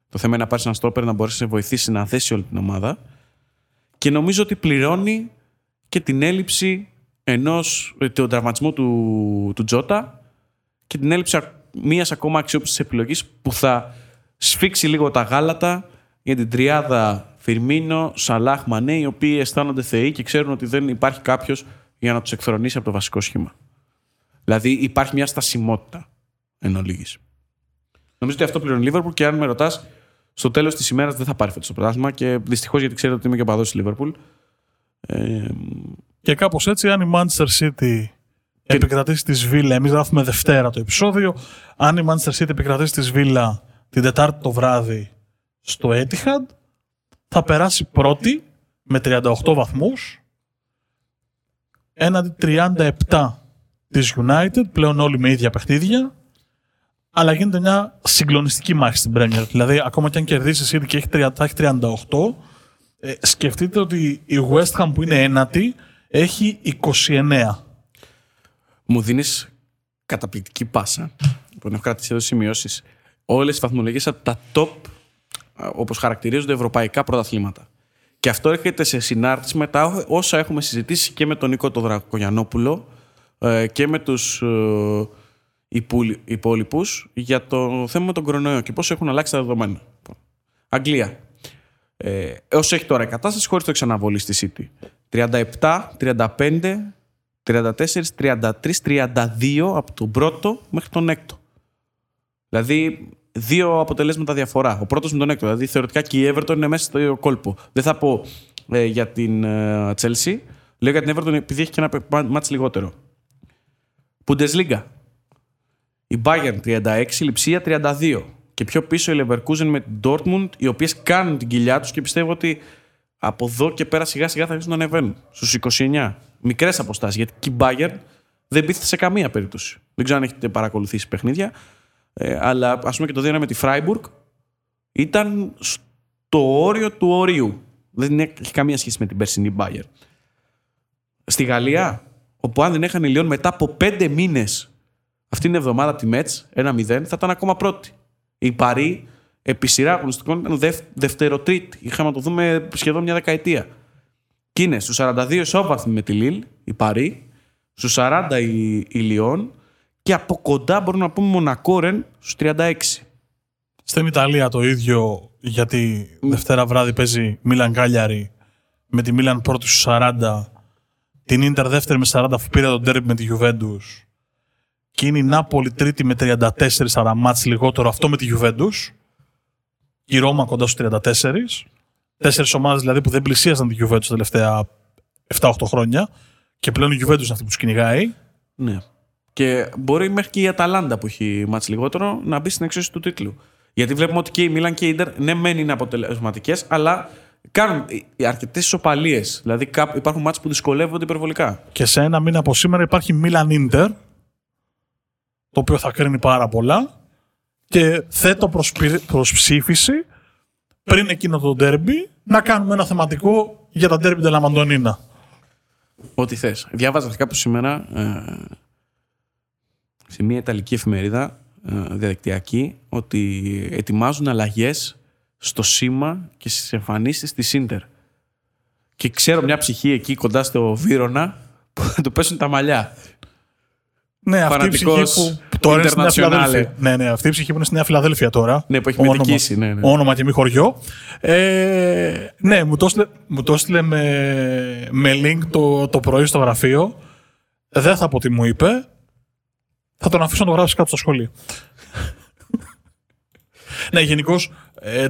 Speaker 1: Το θέμα είναι να πάρεις ένα στόπερ να μπορέσει να σε βοηθήσει να θέσει όλη την ομάδα. Και νομίζω ότι πληρώνει και την έλλειψη ενός, ε, τον τραυματισμό του, του Τζότα και την έλλειψη μίας ακόμα αξιόπιστης επιλογής που θα σφίξει λίγο τα γάλατα για την τριάδα Φιρμίνο, Σαλάχ, Μανέ, οι οποίοι αισθάνονται θεοί και ξέρουν ότι δεν υπάρχει κάποιος για να τους εκθρονήσει από το βασικό σχήμα. Δηλαδή υπάρχει μια στασιμότητα εν ολίγης. Νομίζω ότι αυτό πληρώνει η Λίβερπουλ και αν με ρωτάς, στο τέλος της ημέρας δεν θα πάρει φέτος το πρωτάθλημα και δυστυχώς γιατί ξέρετε ότι είμαι και παδό της Λίβερπουλ. Ε,
Speaker 2: Και κάπως έτσι, αν η Manchester City επικρατήσει τη Βίλα, εμείς γράφουμε Δευτέρα το επεισόδιο, αν η Manchester City επικρατήσει τη Βίλα την Τετάρτη το βράδυ στο Etihad, θα περάσει πρώτη με 38 βαθμούς, έναντι 37 της United, πλέον όλοι με ίδια παιχνίδια, αλλά γίνεται μια συγκλονιστική μάχη στην Premier. Δηλαδή, ακόμα και αν κερδίσει η City και έχει 30, θα έχει 38, ε, σκεφτείτε ότι η West Ham που είναι ένατη έχει 29.
Speaker 1: μου δίνεις καταπληκτική πάσα. Λοιπόν, έχω κρατήσει εδώ σημειώσεις. Όλες τις βαθμολογίες από τα top, όπως χαρακτηρίζονται, ευρωπαϊκά πρωταθλήματα. Και αυτό έρχεται σε συνάρτηση με τα όσα έχουμε συζητήσει και με τον Νίκο τον Δρακογιανόπουλο ε, και με τους ε, υπόλοιπους για το θέμα με τον κορονοϊό και πώς έχουν αλλάξει τα δεδομένα. Λοιπόν, Αγγλία. Ε, όσο έχει τώρα η κατάσταση χωρίς το ξαναβολή στη City. 37, 35, 34, 33, 32 από τον πρώτο μέχρι τον έκτο. Δηλαδή δύο αποτελέσματα διαφορά. Ο πρώτος με τον έκτο. Δηλαδή θεωρητικά και η Everton είναι μέσα στο κόλπο. Δεν θα πω ε, για την ε, Chelsea. Λέω για την Everton επειδή έχει και ένα μάτς λιγότερο. Bundesliga. Η Bayern 36, η Λιψία 32. Και πιο πίσω η Leverkusen με την Dortmund, οι οποίες κάνουν την κοιλιά τους και πιστεύω ότι από εδώ και πέρα σιγά σιγά θα αρχίσουν να ανεβαίνουν. Στους 29. Μικρές αποστάσεις. Γιατί και η Bayern δεν πείθεται σε καμία περίπτωση. Δεν ξέρω αν έχετε παρακολουθήσει παιχνίδια. Ε, αλλά ας πούμε και το 2 με τη Freiburg ήταν στο όριο του ορίου. Δεν έχει καμία σχέση με την περσινή Bayern. Στη Γαλλία, όπου αν δεν έχανε Λιόν μετά από πέντε μήνες αυτήν την εβδομάδα από τη Μέτς, 1-0, θα ήταν ακόμα πρώτη. Η Παρή επί σειρά αγωνιστικών ήταν δευ, δευτεροτρίτη. Είχαμε να το δούμε σχεδόν μια δεκαετία. Και είναι στου 42 ισόβαθμοι με τη Λίλ, η Παρή, στους 40 η, η Λιόν και από κοντά μπορούμε να πούμε Μονακό Ρεν στους 36.
Speaker 2: Στην Ιταλία το ίδιο, γιατί Δευτέρα βράδυ παίζει Μίλαν Κάλιαρη με τη Μίλαν πρώτη στους 40, την Ίντερ δεύτερη με 40 αφού πήρε τον τέρμι με τη Juventus και είναι η Νάπολη τρίτη με 34 αραμάτς λιγότερο αυτό με τη Juventus η Ρώμα κοντά στους 34. Τέσσερις ομάδες δηλαδή που δεν πλησίαζαν την Juventus τα τελευταία 7-8 χρόνια. Και πλέον η Juventus είναι αυτή που τους κυνηγάει.
Speaker 1: Ναι. Και μπορεί μέχρι και η Αταλάντα που έχει μάτς λιγότερο να μπει στην εξίσωση του τίτλου. Γιατί βλέπουμε ότι και η Μίλαν και η Ιντερ ναι, μεν είναι αποτελεσματικές, αλλά κάνουν αρκετές ισοπαλίες. Δηλαδή κάπου- υπάρχουν μάτς που δυσκολεύονται υπερβολικά.
Speaker 2: Και σε ένα μήνα από σήμερα υπάρχει Milan Inter, το οποίο θα κρίνει πάρα πολλά. Και θέτω προς, πυρ- προς ψήφιση πριν εκείνο το ντέρμπι να κάνουμε ένα θεματικό για τα ντέρμπι Ντελαμαντονίνα.
Speaker 1: Ό,τι θες. Διάβαζα κάπου σήμερα ε, σε μια Ιταλική εφημερίδα ε, διαδικτυακή ότι ετοιμάζουν αλλαγές στο σήμα και στις εμφανίσεις της Ίντερ. Και ξέρω μια ψυχή εκεί κοντά στο Βύρονα που θα του πέσουν τα μαλλιά.
Speaker 2: Ναι, αυτή η ψυχή
Speaker 1: Φανατικός
Speaker 2: που, που τώρα είναι στη Νέα
Speaker 1: Internazionale.
Speaker 2: Φιλαδέλφια. Ναι, ναι, αυτή η ψυχή που είναι στη Νέα Φιλαδέλφια τώρα.
Speaker 1: Ναι, που έχει
Speaker 2: Όνομα-
Speaker 1: μετικήσει, ναι, ναι.
Speaker 2: Όνομα και μη χωριό. Ε, ναι, μου το έστειλε, μου το έστειλε με, με link το, το πρωί στο γραφείο. Δεν θα πω τι μου είπε. Θα τον αφήσω να το γράψει κάτω στο σχολείο. ναι, γενικώς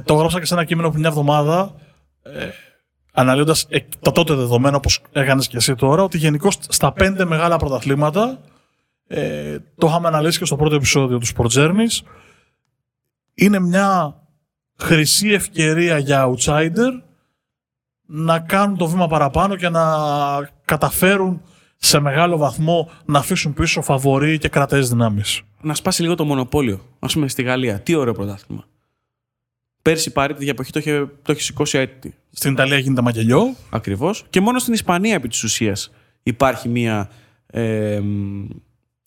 Speaker 2: το γράψα και σε ένα κείμενο πριν μια εβδομάδα. Ε, Αναλύοντας τα τότε δεδομένα, όπως έκανες και εσύ τώρα, ότι γενικώς στα πέντε μεγάλα πρωταθλήματα ε, το είχαμε αναλύσει και στο πρώτο επεισόδιο του Sport Journeys. Είναι μια χρυσή ευκαιρία για outsider να κάνουν το βήμα παραπάνω και να καταφέρουν σε μεγάλο βαθμό να αφήσουν πίσω φαβοροί και κρατές δυνάμεις.
Speaker 1: Να σπάσει λίγο το μονοπόλιο. Α πούμε στη Γαλλία. Τι ωραίο πρωτάθλημα. Πέρσι η Παρή τη διαποχή το είχε, το είχε σηκώσει έτη.
Speaker 2: Στην Ιταλία γίνεται μαγελιό.
Speaker 1: Ακριβώς. Και μόνο στην Ισπανία επί της ουσίας υπάρχει μία ε, μ,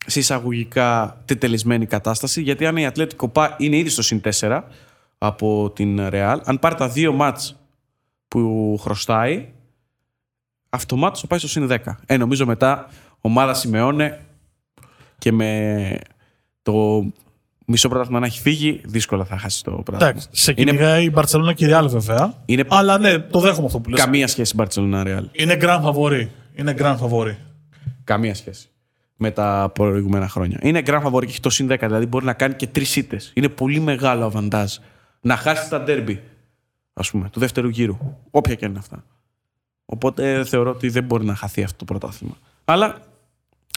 Speaker 1: σε εισαγωγικά τετελεσμένη κατάσταση. Γιατί αν η Ατλέτικο Πα είναι ήδη στο συν 4 από την Ρεάλ, αν πάρει τα δύο μάτς που χρωστάει, αυτομάτως θα πάει στο συν 10. Ε, νομίζω μετά ομάδα Σιμεώνε και με το μισό πρωτάθλημα να έχει φύγει, δύσκολα θα χάσει το πρωτάθλημα.
Speaker 2: Εντάξει, σε κυνηγάει η Μπαρσελόνα και η Real βέβαια.
Speaker 1: Είναι
Speaker 2: Αλλά ναι, το δέχομαι αυτό που λες.
Speaker 1: καμία σχέση Barcelona Real.
Speaker 2: Είναι grand favori. Είναι grand favori.
Speaker 1: Καμία σχέση με τα προηγούμενα χρόνια. Είναι grand favori και έχει το συν 10, δηλαδή μπορεί να κάνει και τρεις ήττες. Είναι πολύ μεγάλο αβαντάζ να χάσει τα ντέρμπι, ας πούμε, του δεύτερου γύρου. Όποια και είναι αυτά. Οπότε θεωρώ ότι δεν μπορεί να χαθεί αυτό το πρωτάθλημα. Αλλά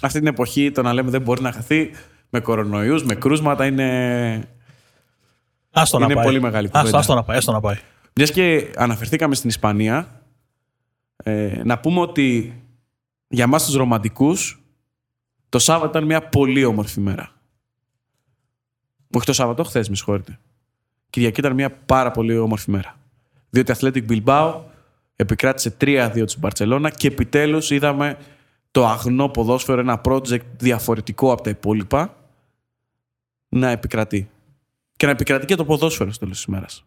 Speaker 1: αυτή την εποχή το να λέμε δεν μπορεί να χαθεί με κορονοϊούς, με κρούσματα είναι.
Speaker 2: Άστο να
Speaker 1: Είναι
Speaker 2: πάει.
Speaker 1: πολύ μεγάλη
Speaker 2: Άστο,
Speaker 1: κουβέντα.
Speaker 2: άστο να πάει. Άστο να πάει.
Speaker 1: Μιας και αναφερθήκαμε στην Ισπανία, ε, να πούμε ότι για μας τους ρομαντικούς το Σάββατο ήταν μια πολύ όμορφη μέρα. Όχι το Σάββατο, χθες με συγχωρείτε. Κυριακή ήταν μια πάρα πολύ όμορφη μέρα. Διότι η Athletic Bilbao επικράτησε 3-2 της Μπαρτσελώνα και επιτέλους είδαμε το αγνό ποδόσφαιρο, ένα project διαφορετικό από τα υπόλοιπα, να επικρατεί. Και να επικρατεί και το ποδόσφαιρο στο τέλος της ημέρας.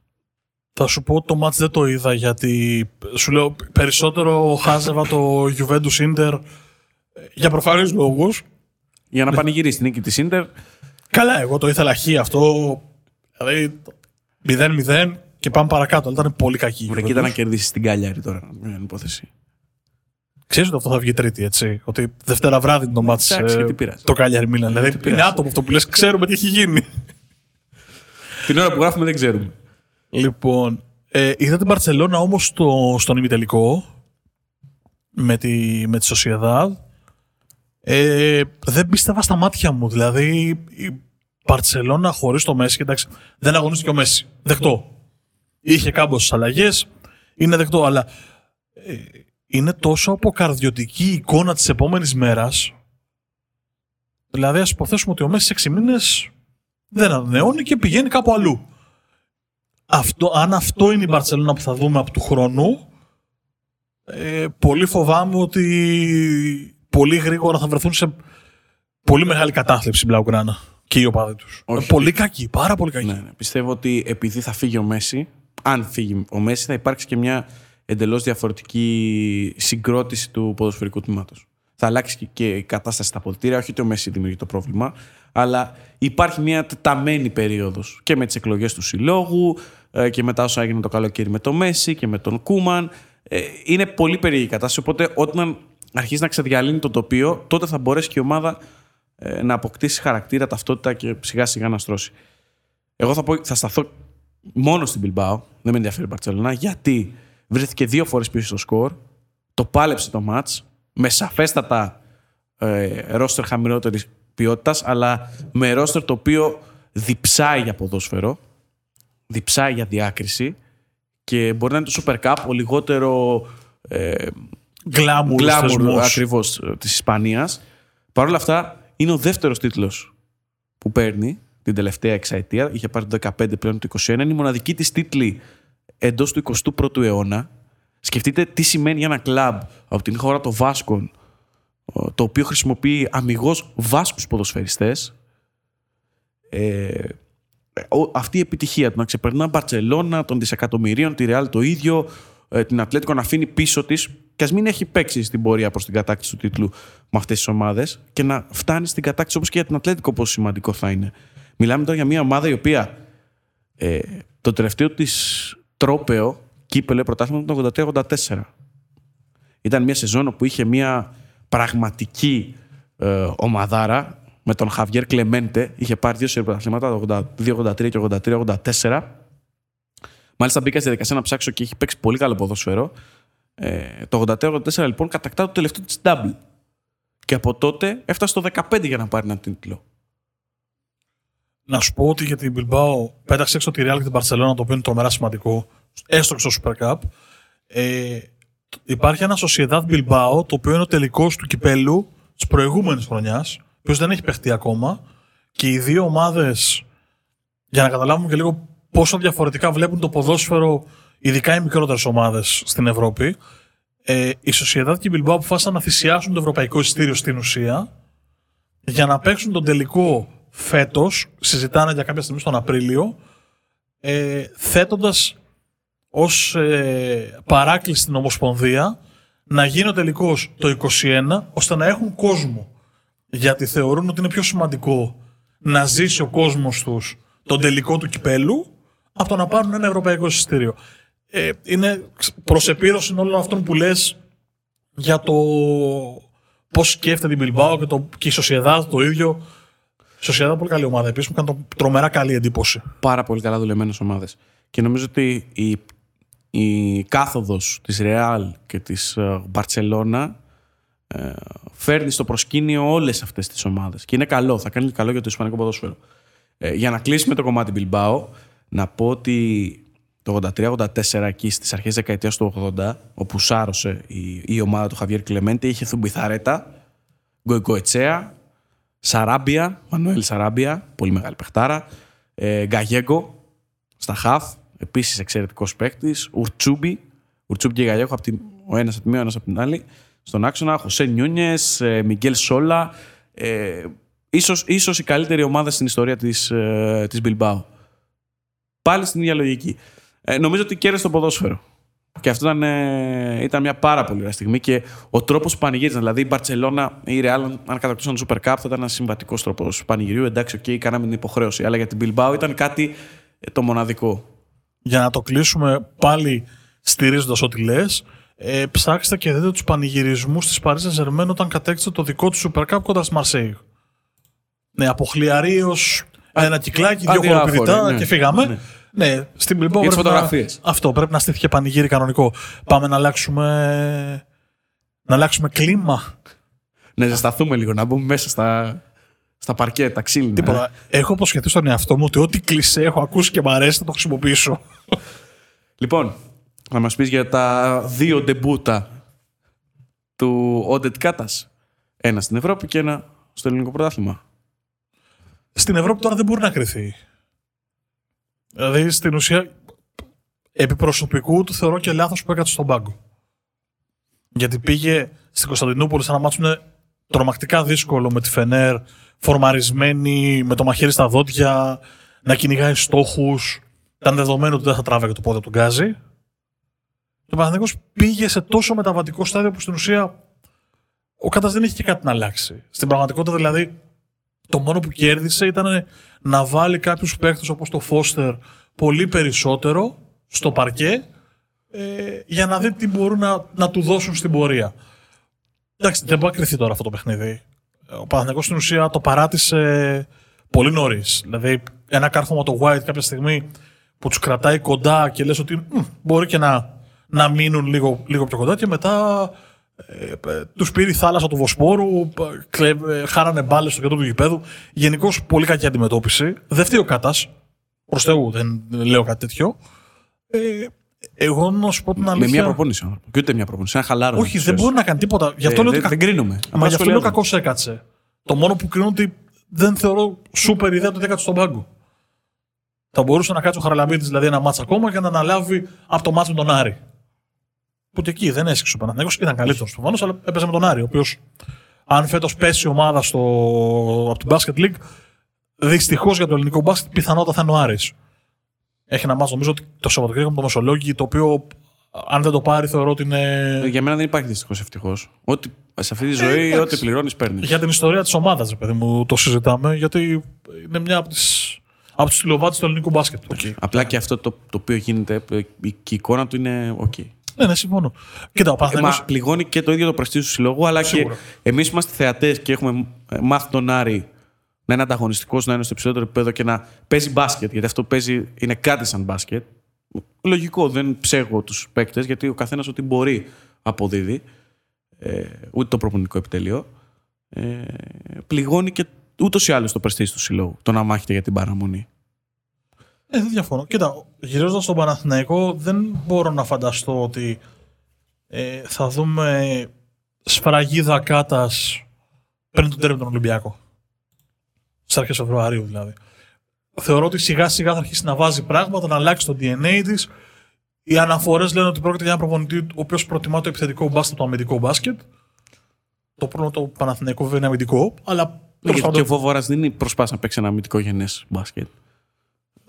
Speaker 2: Θα σου πω το μάτς δεν το είδα γιατί σου λέω περισσότερο χάζευα το Juventus Inter ε, για προφανείς λόγους.
Speaker 1: Για να πανηγυρίσει την νίκη της Ίντερ.
Speaker 2: Καλά, εγώ το ήθελα χ αυτό. Δηλαδή 0-0 και πάμε παρακάτω. Αλλά ήταν πολύ κακή. η
Speaker 1: Βρε,
Speaker 2: Juventus.
Speaker 1: κοίτα να κερδίσεις την Καλιάρη τώρα. Μια υπόθεση.
Speaker 2: Ξέρεις ότι αυτό θα βγει τρίτη, έτσι. Ότι Δευτέρα βράδυ είναι το μάτς
Speaker 1: Εντάξει,
Speaker 2: ε,
Speaker 1: και τι πειράζει.
Speaker 2: το Cagliari Milan. Δηλαδή είναι
Speaker 1: πειράζει.
Speaker 2: άτομο αυτό που λες, ξέρουμε τι έχει γίνει.
Speaker 1: Την ώρα που γράφουμε δεν ξέρουμε.
Speaker 2: Λοιπόν, ε, είδα την Μπαρσελόνα όμως στο, στον ημιτελικό με τη, με τη Sociedad. Ε, δεν πίστευα στα μάτια μου. Δηλαδή, η Μπαρσελόνα χωρίς το Μέση, εντάξει, δεν αγωνίστηκε ο Μέση. Δεκτό. Είχε κάμποσες αλλαγές, είναι δεκτό, αλλά ε, είναι τόσο αποκαρδιωτική η εικόνα της επόμενης μέρας. Δηλαδή, ας υποθέσουμε ότι ο Μέσης σε 6 μήνες δεν ανανεώνει και πηγαίνει κάπου αλλού. Αυτό, αν αυτό είναι η Μπαρσελόνα που θα δούμε από του χρόνου, ε, πολύ φοβάμαι ότι πολύ γρήγορα θα βρεθούν σε πολύ μεγάλη κατάθλιψη η Μπλαουγκράνα και οι οπαδοί τους.
Speaker 1: Όχι.
Speaker 2: Πολύ κακή, πάρα πολύ κακή.
Speaker 1: Ναι, ναι. Πιστεύω ότι επειδή θα φύγει ο Μέση, αν φύγει ο Μέση, θα υπάρξει και μια εντελώς διαφορετική συγκρότηση του ποδοσφαιρικού τμήματος. Θα αλλάξει και- και η κατάσταση στα αποδητήρια. Όχι ότι ο Μέση δημιουργεί το πρόβλημα, αλλά υπάρχει μια τεταμένη περίοδος και με τις εκλογές του συλλόγου ε, και μετά όσα έγινε το καλοκαίρι με το Μέση και με τον Κούμαν. Ε, Είναι πολύ περίεργη η κατάσταση. Οπότε όταν αρχίσει να ξεδιαλύνει το τοπίο, τότε θα μπορέσει και η ομάδα ε, να αποκτήσει χαρακτήρα, ταυτότητα και σιγά σιγά να στρώσει. Εγώ θα, πω, θα σταθώ μόνο στην Bilbao. Δεν με ενδιαφέρει η Μπαρσελόνα. Γιατί βρέθηκε δύο φορές πίσω στο σκορ. Το πάλεψε το ματ με σαφέστατα ε, ρόστερ χαμηλότερης ποιότητας, αλλά με ρόστερ το οποίο διψάει για ποδόσφαιρο, διψάει για διάκριση και μπορεί να είναι το Super Cup ο λιγότερο ε,
Speaker 2: Γκλάμουρ
Speaker 1: ακριβώς της Ισπανίας. Παρ' όλα αυτά, είναι ο δεύτερος τίτλος που παίρνει την τελευταία εξαετία. Είχε πάρει το 15 πλέον το 21. Είναι η μοναδική της τίτλη εντός του 21ου αιώνα. Σκεφτείτε τι σημαίνει για ένα κλαμπ από την χώρα των Βάσκων, το οποίο χρησιμοποιεί αμυγός Βάσκους ποδοσφαιριστές. Ε, αυτή η επιτυχία του να ξεπερνά Μπαρσελόνα των δισεκατομμυρίων, τη Ρεάλ το ίδιο, ε, την Ατλέτικο να αφήνει πίσω της και ας μην έχει παίξει στην πορεία προς την κατάκτηση του τίτλου με αυτές τις ομάδες και να φτάνει στην κατάκτηση όπως και για την Ατλέτικο, πόσο σημαντικό θα είναι. Μιλάμε τώρα για μια ομάδα η οποία ε, το τελευταίο της τρόπεο κύπελε πρωτάθλημα το 83-84. Ήταν μια σεζόν που είχε μια πραγματική ε, ομαδάρα με τον Χαβιέρ Κλεμέντε. Είχε πάρει δύο σερ πρωταθλήματα, το 82-83 και 83-84. Μάλιστα μπήκα στη διαδικασία να ψάξω και έχει παίξει πολύ καλό ποδόσφαιρο. Ε, το 84-84 λοιπόν κατακτά το τελευταίο της double. Και από τότε έφτασε το 15 για να πάρει ένα τίτλο.
Speaker 2: Να σου πω ότι για την Bilbao πέταξε έξω τη Real και την Barcelona, το οποίο είναι τρομερά σημαντικό, έστω και στο Super Cup. Ε, υπάρχει ένας Sociedad Bilbao, το οποίο είναι ο τελικός του κυπέλου της προηγούμενης χρονιάς, ο οποίος δεν έχει παιχτεί ακόμα. Και οι δύο ομάδες, για να καταλάβουμε και λίγο πόσο διαφορετικά βλέπουν το ποδόσφαιρο, ειδικά οι μικρότερες ομάδες στην Ευρώπη, ε, η Sociedad και η Bilbao αποφάσισαν να θυσιάσουν το ευρωπαϊκό εισιτήριο στην ουσία για να παίξουν τον τελικό φέτος, συζητάνε για κάποια στιγμή στον Απρίλιο, ε, θέτοντας ως ε, παράκληση στην Ομοσπονδία να γίνει ο τελικό το 2021, ώστε να έχουν κόσμο. Γιατί θεωρούν ότι είναι πιο σημαντικό να ζήσει ο κόσμος τους τον τελικό του κυπέλου από το να πάρουν ένα ευρωπαϊκό εισιτήριο. Ε, είναι προς επίδοση όλων αυτών που λες για το πώς σκέφτεται την Bilbao και, το, και η Σοσιαδά το ίδιο Σοσιαδά πολύ καλή ομάδα επίσης. Μου έκανε τρομερά καλή εντύπωση.
Speaker 1: Πάρα πολύ καλά δουλεμένες ομάδες. Και νομίζω ότι η, η κάθοδος της Ρεάλ και της Μπαρσελόνα ε, φέρνει στο προσκήνιο όλες αυτές τις ομάδες. Και είναι καλό, θα κάνει καλό για το Ισπανικό ποδόσφαιρο. Ε, για να κλείσουμε το κομμάτι Μπιλμπάο, να πω ότι το 83-84 εκεί στις αρχές δεκαετίας του 80, όπου σάρωσε η, η ομάδα του Χαβιέρ Κλεμέντε, είχε Θουμπιθαρέτα, Γκοϊκοετσέα, Σαράμπια, Μανουέλ Σαράμπια, πολύ μεγάλη παιχτάρα. Ε, Γκαγέγκο στα χαφ, επίσης εξαιρετικός παίκτης. Ουρτσούμπι, Ουρτσούμπι και Γκαγέγκο, από την, ο ένας από τη μία, ο ένας από την άλλη. Στον άξονα, Χωσέ Νιούνιε, ε, Μιγγέλ Σόλα. Ε, ίσως, ίσως η καλύτερη ομάδα στην ιστορία της, ε, της Bilbao. Πάλι στην ίδια λογική. Ε, νομίζω ότι κέρδισε το ποδόσφαιρο. Και αυτό ήταν, ε, ήταν μια πάρα πολύ ωραία στιγμή και ο τρόπος που πανηγύριζαν. Δηλαδή η Μπαρσελόνα ή η Real, αν κατακτούσαν το Super Cup, θα ήταν ένας συμβατικός τρόπος πανηγυρίου. Εντάξει, OK, okay, κάναμε την υποχρέωση. Αλλά για την Bilbao ήταν κάτι ε, το μοναδικό.
Speaker 2: Για να το κλείσουμε πάλι στηρίζοντας ό,τι λες, ε, ψάξτε και δείτε τους πανηγυρισμούς της Παρί Σεν Ζερμέν όταν κατέκτησε το δικό του Super Cup κοντά στη Μαρσέιγ. Ναι, από χλιαρό, ένα κυκλάκι, δύο χοροπηδητά ναι. και φύγαμε. Ναι. Ναι, στην Bilbao
Speaker 1: Για φωτογραφίες.
Speaker 2: Αυτό πρέπει να στήθηκε πανηγύρι κανονικό. Πάμε να αλλάξουμε. Να αλλάξουμε κλίμα.
Speaker 1: Να ζεσταθούμε λίγο, να μπούμε μέσα στα, στα παρκέ, τα ξύλινα.
Speaker 2: Τίποτα. Έχω αποσχεθεί στον εαυτό μου ότι ό,τι κλεισέ έχω ακούσει και μου αρέσει θα το χρησιμοποιήσω.
Speaker 1: Λοιπόν, να μας πεις για τα δύο ντεμπούτα του Όντετ Κάτας. Ένα στην Ευρώπη και ένα στο ελληνικό πρωτάθλημα.
Speaker 2: Στην Ευρώπη τώρα δεν μπορεί να κρυθεί. Δηλαδή στην ουσία επί προσωπικού του θεωρώ και λάθος που έκατσε στον πάγκο. Γιατί πήγε στην Κωνσταντινούπολη σαν να μάτσουν τρομακτικά δύσκολο με τη Φενέρ, φορμαρισμένη, με το μαχαίρι στα δόντια, να κυνηγάει στόχους. Ήταν δεδομένο ότι δεν θα τράβεγε το πόδι του Γκάζι. Το Παναθηνικό πήγε σε τόσο μεταβατικό στάδιο που στην ουσία ο Κάτα δεν είχε και κάτι να αλλάξει. Στην πραγματικότητα δηλαδή το μόνο που κέρδισε ήταν να βάλει κάποιους παίχτες όπως το Φώστερ πολύ περισσότερο στο παρκέ ε, για να δει τι μπορούν να, να του δώσουν στην πορεία. Εντάξει, δεν μπορεί να κρυθεί τώρα αυτό το παιχνίδι. Ο Παναθηναϊκός στην ουσία το παράτησε πολύ νωρίς. Δηλαδή, ένα κάρφωμα το White κάποια στιγμή που τους κρατάει κοντά και λες ότι «Μμ, μπορεί και να, να μείνουν λίγο, λίγο πιο κοντά και μετά ε, ε, τους πήρε η θάλασσα του Βοσπόρου, π- κλε- ε, χάρανε μπάλες στο κέντρο του γηπέδου. Γενικώς πολύ κακή αντιμετώπιση. Δεν φταίει ο Κάτα. Προς Θεού δεν λέω κάτι τέτοιο. Ε, εγώ να σου πω την αλήθεια.
Speaker 1: Με μια προπόνηση. ο άνθρωπος. Και ούτε μια προπόνηση. Ένα χαλάρωμα.
Speaker 2: Όχι, δεν μπορεί να κάνει τίποτα. Γι' αυτό
Speaker 1: Ε,
Speaker 2: λέω
Speaker 1: δεν-
Speaker 2: ότι.
Speaker 1: δεν κρίνουμε.
Speaker 2: Μα
Speaker 1: Απλά
Speaker 2: γι' αυτό λέω
Speaker 1: σχολιάζουμε.
Speaker 2: κακός έκατσε. Το μόνο που κρίνω ότι δεν θεωρώ σούπερ ιδέα το ότι έκατσε στον πάγκο. Θα μπορούσε να κάτσει ο Χαραλαμπίδης δηλαδή ένα μάτσα ακόμα και να αναλάβει από το μάτσο με τον Άρη. Που και εκεί δεν έσυξε ο Παναθηναϊκός, ήταν καλύτερος προφανώς, αλλά έπαιζε με τον Άρη. Ο οποίος, αν φέτος πέσει η ομάδα στο, από την Basket League, δυστυχώς για το ελληνικό μπάσκετ πιθανότατα θα είναι ο Άρης. Έχει ένα μάτσο, νομίζω ότι το Σαββατοκύριακο με το Μεσολόγγι, το οποίο αν δεν το πάρει θεωρώ ότι είναι
Speaker 1: Ε, Για μένα δεν υπάρχει δυστυχώς ευτυχώς. Ότι σε αυτή τη ζωή,
Speaker 2: εντάξει.
Speaker 1: ό,τι πληρώνεις, παίρνεις.
Speaker 2: για την ιστορία της ομάδας, ρε παιδί μου, το συζητάμε, γιατί είναι μια από τι από τις τηλεοβάτες του ελληνικού μπάσκετ.
Speaker 1: Απλά και αυτό το, το οποίο γίνεται, ε, η, και η εικόνα του είναι οκ.
Speaker 2: Ναι, ναι, συμφωνώ. Κοίτα, ο
Speaker 1: Ε,
Speaker 2: Παναθηναϊκός...
Speaker 1: Μα πληγώνει και το ίδιο το πρεστίζ του συλλόγου, αλλά
Speaker 2: Σίγουρα.
Speaker 1: και εμείς είμαστε θεατές και έχουμε ε, μάθει τον Άρη να είναι ανταγωνιστικός, να είναι στο υψηλότερο επίπεδο και να παίζει μπάσκετ. Γιατί αυτό παίζει, είναι κάτι σαν μπάσκετ. Λογικό, δεν ψέγω τους παίκτες, γιατί ο καθένας ό,τι μπορεί αποδίδει. Ε, ούτε το προπονητικό επιτελείο. Ε, πληγώνει και ούτως ή άλλως το πρεστή του συλλόγου. Το να μάχεται για την παραμονή.
Speaker 2: Ε, δεν διαφωνώ. Κοίτα, γυρίζοντας στον Παναθηναϊκό, δεν μπορώ να φανταστώ ότι ε, θα δούμε σφραγίδα κάτας πριν τον τέρμινο τον Ολυμπιακό. Στις αρχές Φεβρουαρίου δηλαδή. Θεωρώ ότι σιγά σιγά θα αρχίσει να βάζει πράγματα, να αλλάξει το DNA της. Οι αναφορές λένε ότι πρόκειται για ένα προπονητή ο οποίος προτιμά το επιθετικό μπάσκετ το αμυντικό μπάσκετ. Το πρόβλημα το Παναθηναϊκό βέβαια είναι αμυντικό, αλλά τέλος
Speaker 1: Γιατί
Speaker 2: πάντων-
Speaker 1: και ο Βόβορας δεν προσπάθησε να παίξει ένα αμυντικό γενές μπάσκετ.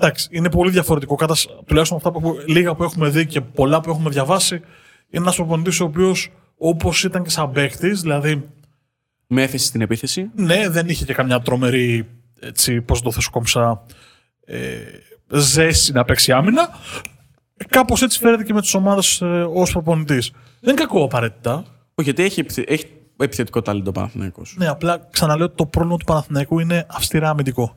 Speaker 2: Εντάξει, είναι πολύ διαφορετικό. Κατά, τουλάχιστον αυτά που, έχουμε- λίγα που έχουμε δει και πολλά που έχουμε διαβάσει, είναι ένας προπονητής ο οποίος όπως ήταν και σαν παίκτης, δηλαδή
Speaker 1: Με έφεση στην επίθεση.
Speaker 2: ναι, δεν είχε και καμιά τρομερή, έτσι, πώς το θέσω κόμψα, ε, ζέση να παίξει άμυνα. Κάπως έτσι φέρεται και με τις ομάδες ε, ως προπονητής. Δεν είναι κακό απαραίτητα.
Speaker 1: Όχι, γιατί έχει, επιθε- έχει επιθετικό ταλέντο ο Παναθηναϊκός.
Speaker 2: Ναι, απλά ξαναλέω ότι το πρόβλημα του Παναθηναϊκού είναι αυστηρά αμυντικό.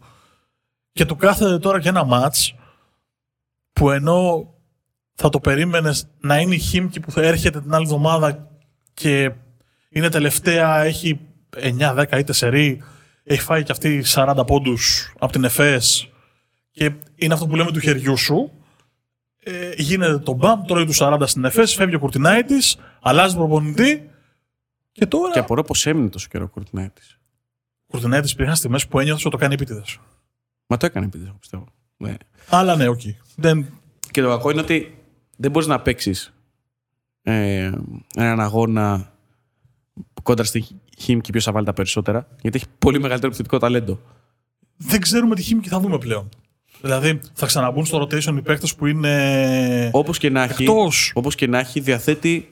Speaker 2: Και του κάθεται τώρα και ένα μάτς που ενώ θα το περίμενες να είναι η Χίμκι που θα έρχεται την άλλη εβδομάδα και είναι τελευταία, έχει 9, 10 είτε σερή, έχει φάει και αυτή 40 πόντους από την ΕΦΕΣ και είναι αυτό που λέμε του χεριού σου. Ε, γίνεται το μπαμ, τρώει τους 40 στην ΕΦΕΣ, φεύγει ο Κουρτινάιτης, αλλάζει προπονητή και τώρα...
Speaker 1: Και απορώ πώ έμεινε τόσο καιρό ο Κουρτινάιτης.
Speaker 2: Ο Κουρτινάιτης υπήρχαν στιγμές που ένιωθε ότι το κάνει επίτηδες.
Speaker 1: Μα το έκανε επίτηδες, πιστεύω. Ναι.
Speaker 2: Αλλά ναι, οκ. Δεν...
Speaker 1: Και το κακό είναι ότι δεν μπορείς να παίξεις ε, έναν αγώνα κόντρα στη Χίμκι ποιος θα βάλει τα περισσότερα. Γιατί έχει πολύ μεγαλύτερο επιθετικό ταλέντο.
Speaker 2: δεν ξέρουμε τι χήμικη θα δούμε πλέον. Δηλαδή, θα ξαναμπούν στο rotation οι παίκτες που είναι.
Speaker 1: Όπως και να έχει,
Speaker 2: Εκτός.
Speaker 1: όπως και να έχει διαθέτει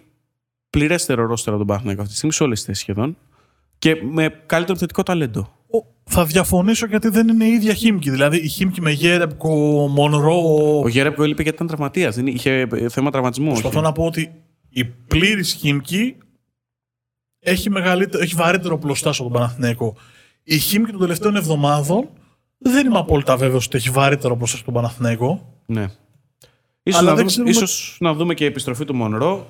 Speaker 1: πληρέστερο ρόστερο τον Παναθηναϊκό αυτή τη στιγμή σε όλες τις θέσεις σχεδόν. Και με καλύτερο επιθετικό ταλέντο.
Speaker 2: Θα διαφωνήσω γιατί δεν είναι η ίδια χήμικη. Δηλαδή, η χήμικη με Γέρεπκο, Μονρό.
Speaker 1: Ο Γέρεπκο έλειπε γιατί ήταν τραυματίας. Είχε ε, θέμα τραυματισμού.
Speaker 2: Προσπαθώ
Speaker 1: όχι.
Speaker 2: να πω ότι η πλήρης χήμικη έχει, μεγαλύτερο, έχει βαρύτερο πλωστάσιο από τον Παναθηναϊκό. Η χήμικη των τελευταίων εβδομάδων δεν είμαι απόλυτα βέβαιος ότι έχει βαρύτερο πλωστάσιο από τον Παναθηναϊκό.
Speaker 1: Ναι. Ίσως
Speaker 2: Αλλά
Speaker 1: να,
Speaker 2: δεν
Speaker 1: δούμε,
Speaker 2: ξέρουμε-
Speaker 1: ίσως να δούμε και η επιστροφή του Μονρό.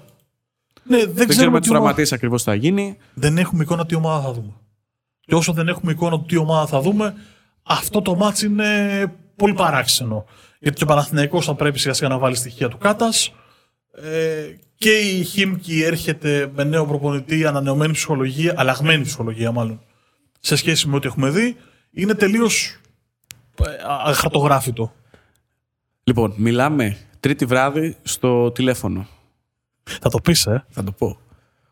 Speaker 2: Ναι, δεν,
Speaker 1: Δεν
Speaker 2: ξέρουμε
Speaker 1: ξέρουμε
Speaker 2: τι
Speaker 1: του
Speaker 2: ομάδα-
Speaker 1: τραυματίε ακριβώς τι θα γίνει.
Speaker 2: δεν έχουμε εικόνα τι ομάδα θα δούμε. Και όσο δεν έχουμε εικόνα του τι ομάδα θα δούμε, αυτό το μάτς είναι πολύ παράξενο. Γιατί και ο Παναθηναϊκός θα πρέπει σιγά σιγά να βάλει στοιχεία του Κάτας. Ε, και η Χίμκι έρχεται με νέο προπονητή, ανανεωμένη ψυχολογία, αλλαγμένη ψυχολογία μάλλον, σε σχέση με ό,τι έχουμε δει. Είναι τελείως ε, αχαρτογράφητο.
Speaker 1: Λοιπόν, μιλάμε τρίτη βράδυ στο τηλέφωνο.
Speaker 2: Θα το πεις, ε.
Speaker 1: Θα το πω.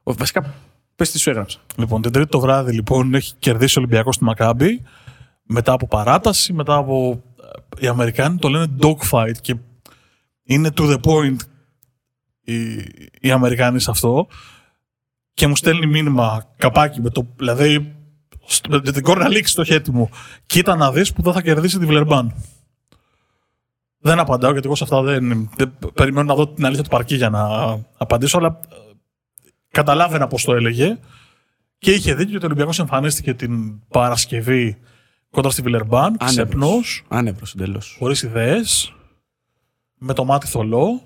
Speaker 1: Ο, βασικά, πες τι σου έγραψα.
Speaker 2: Λοιπόν, την τρίτη το βράδυ λοιπόν έχει κερδίσει ο Ολυμπιακός στη Μακάμπη μετά από παράταση, μετά από... ε, Οι Αμερικάνοι το λένε dogfight και είναι to the point οι, οι Αμερικάνοι σε αυτό και μου στέλνει μήνυμα καπάκι με το, δηλαδή στο- με την κόρνα λήξη στο χέρι μου κοίτα να δεις που δεν θα κερδίσει τη Βλερμπάν. Δεν απαντάω γιατί εγώ σε αυτά δεν, δεν περιμένω να δω την αλήθεια του παρκή για να απαντήσω αλλά ε, καταλάβαινα πώς το έλεγε και είχε δίκιο ότι ο Ολυμπιακός εμφανίστηκε την Παρασκευή κοντά στη Βιλερμπάν, ξεπνός,
Speaker 1: Άνευρος εντελώς.
Speaker 2: χωρίς ιδέες. με το μάτι θολό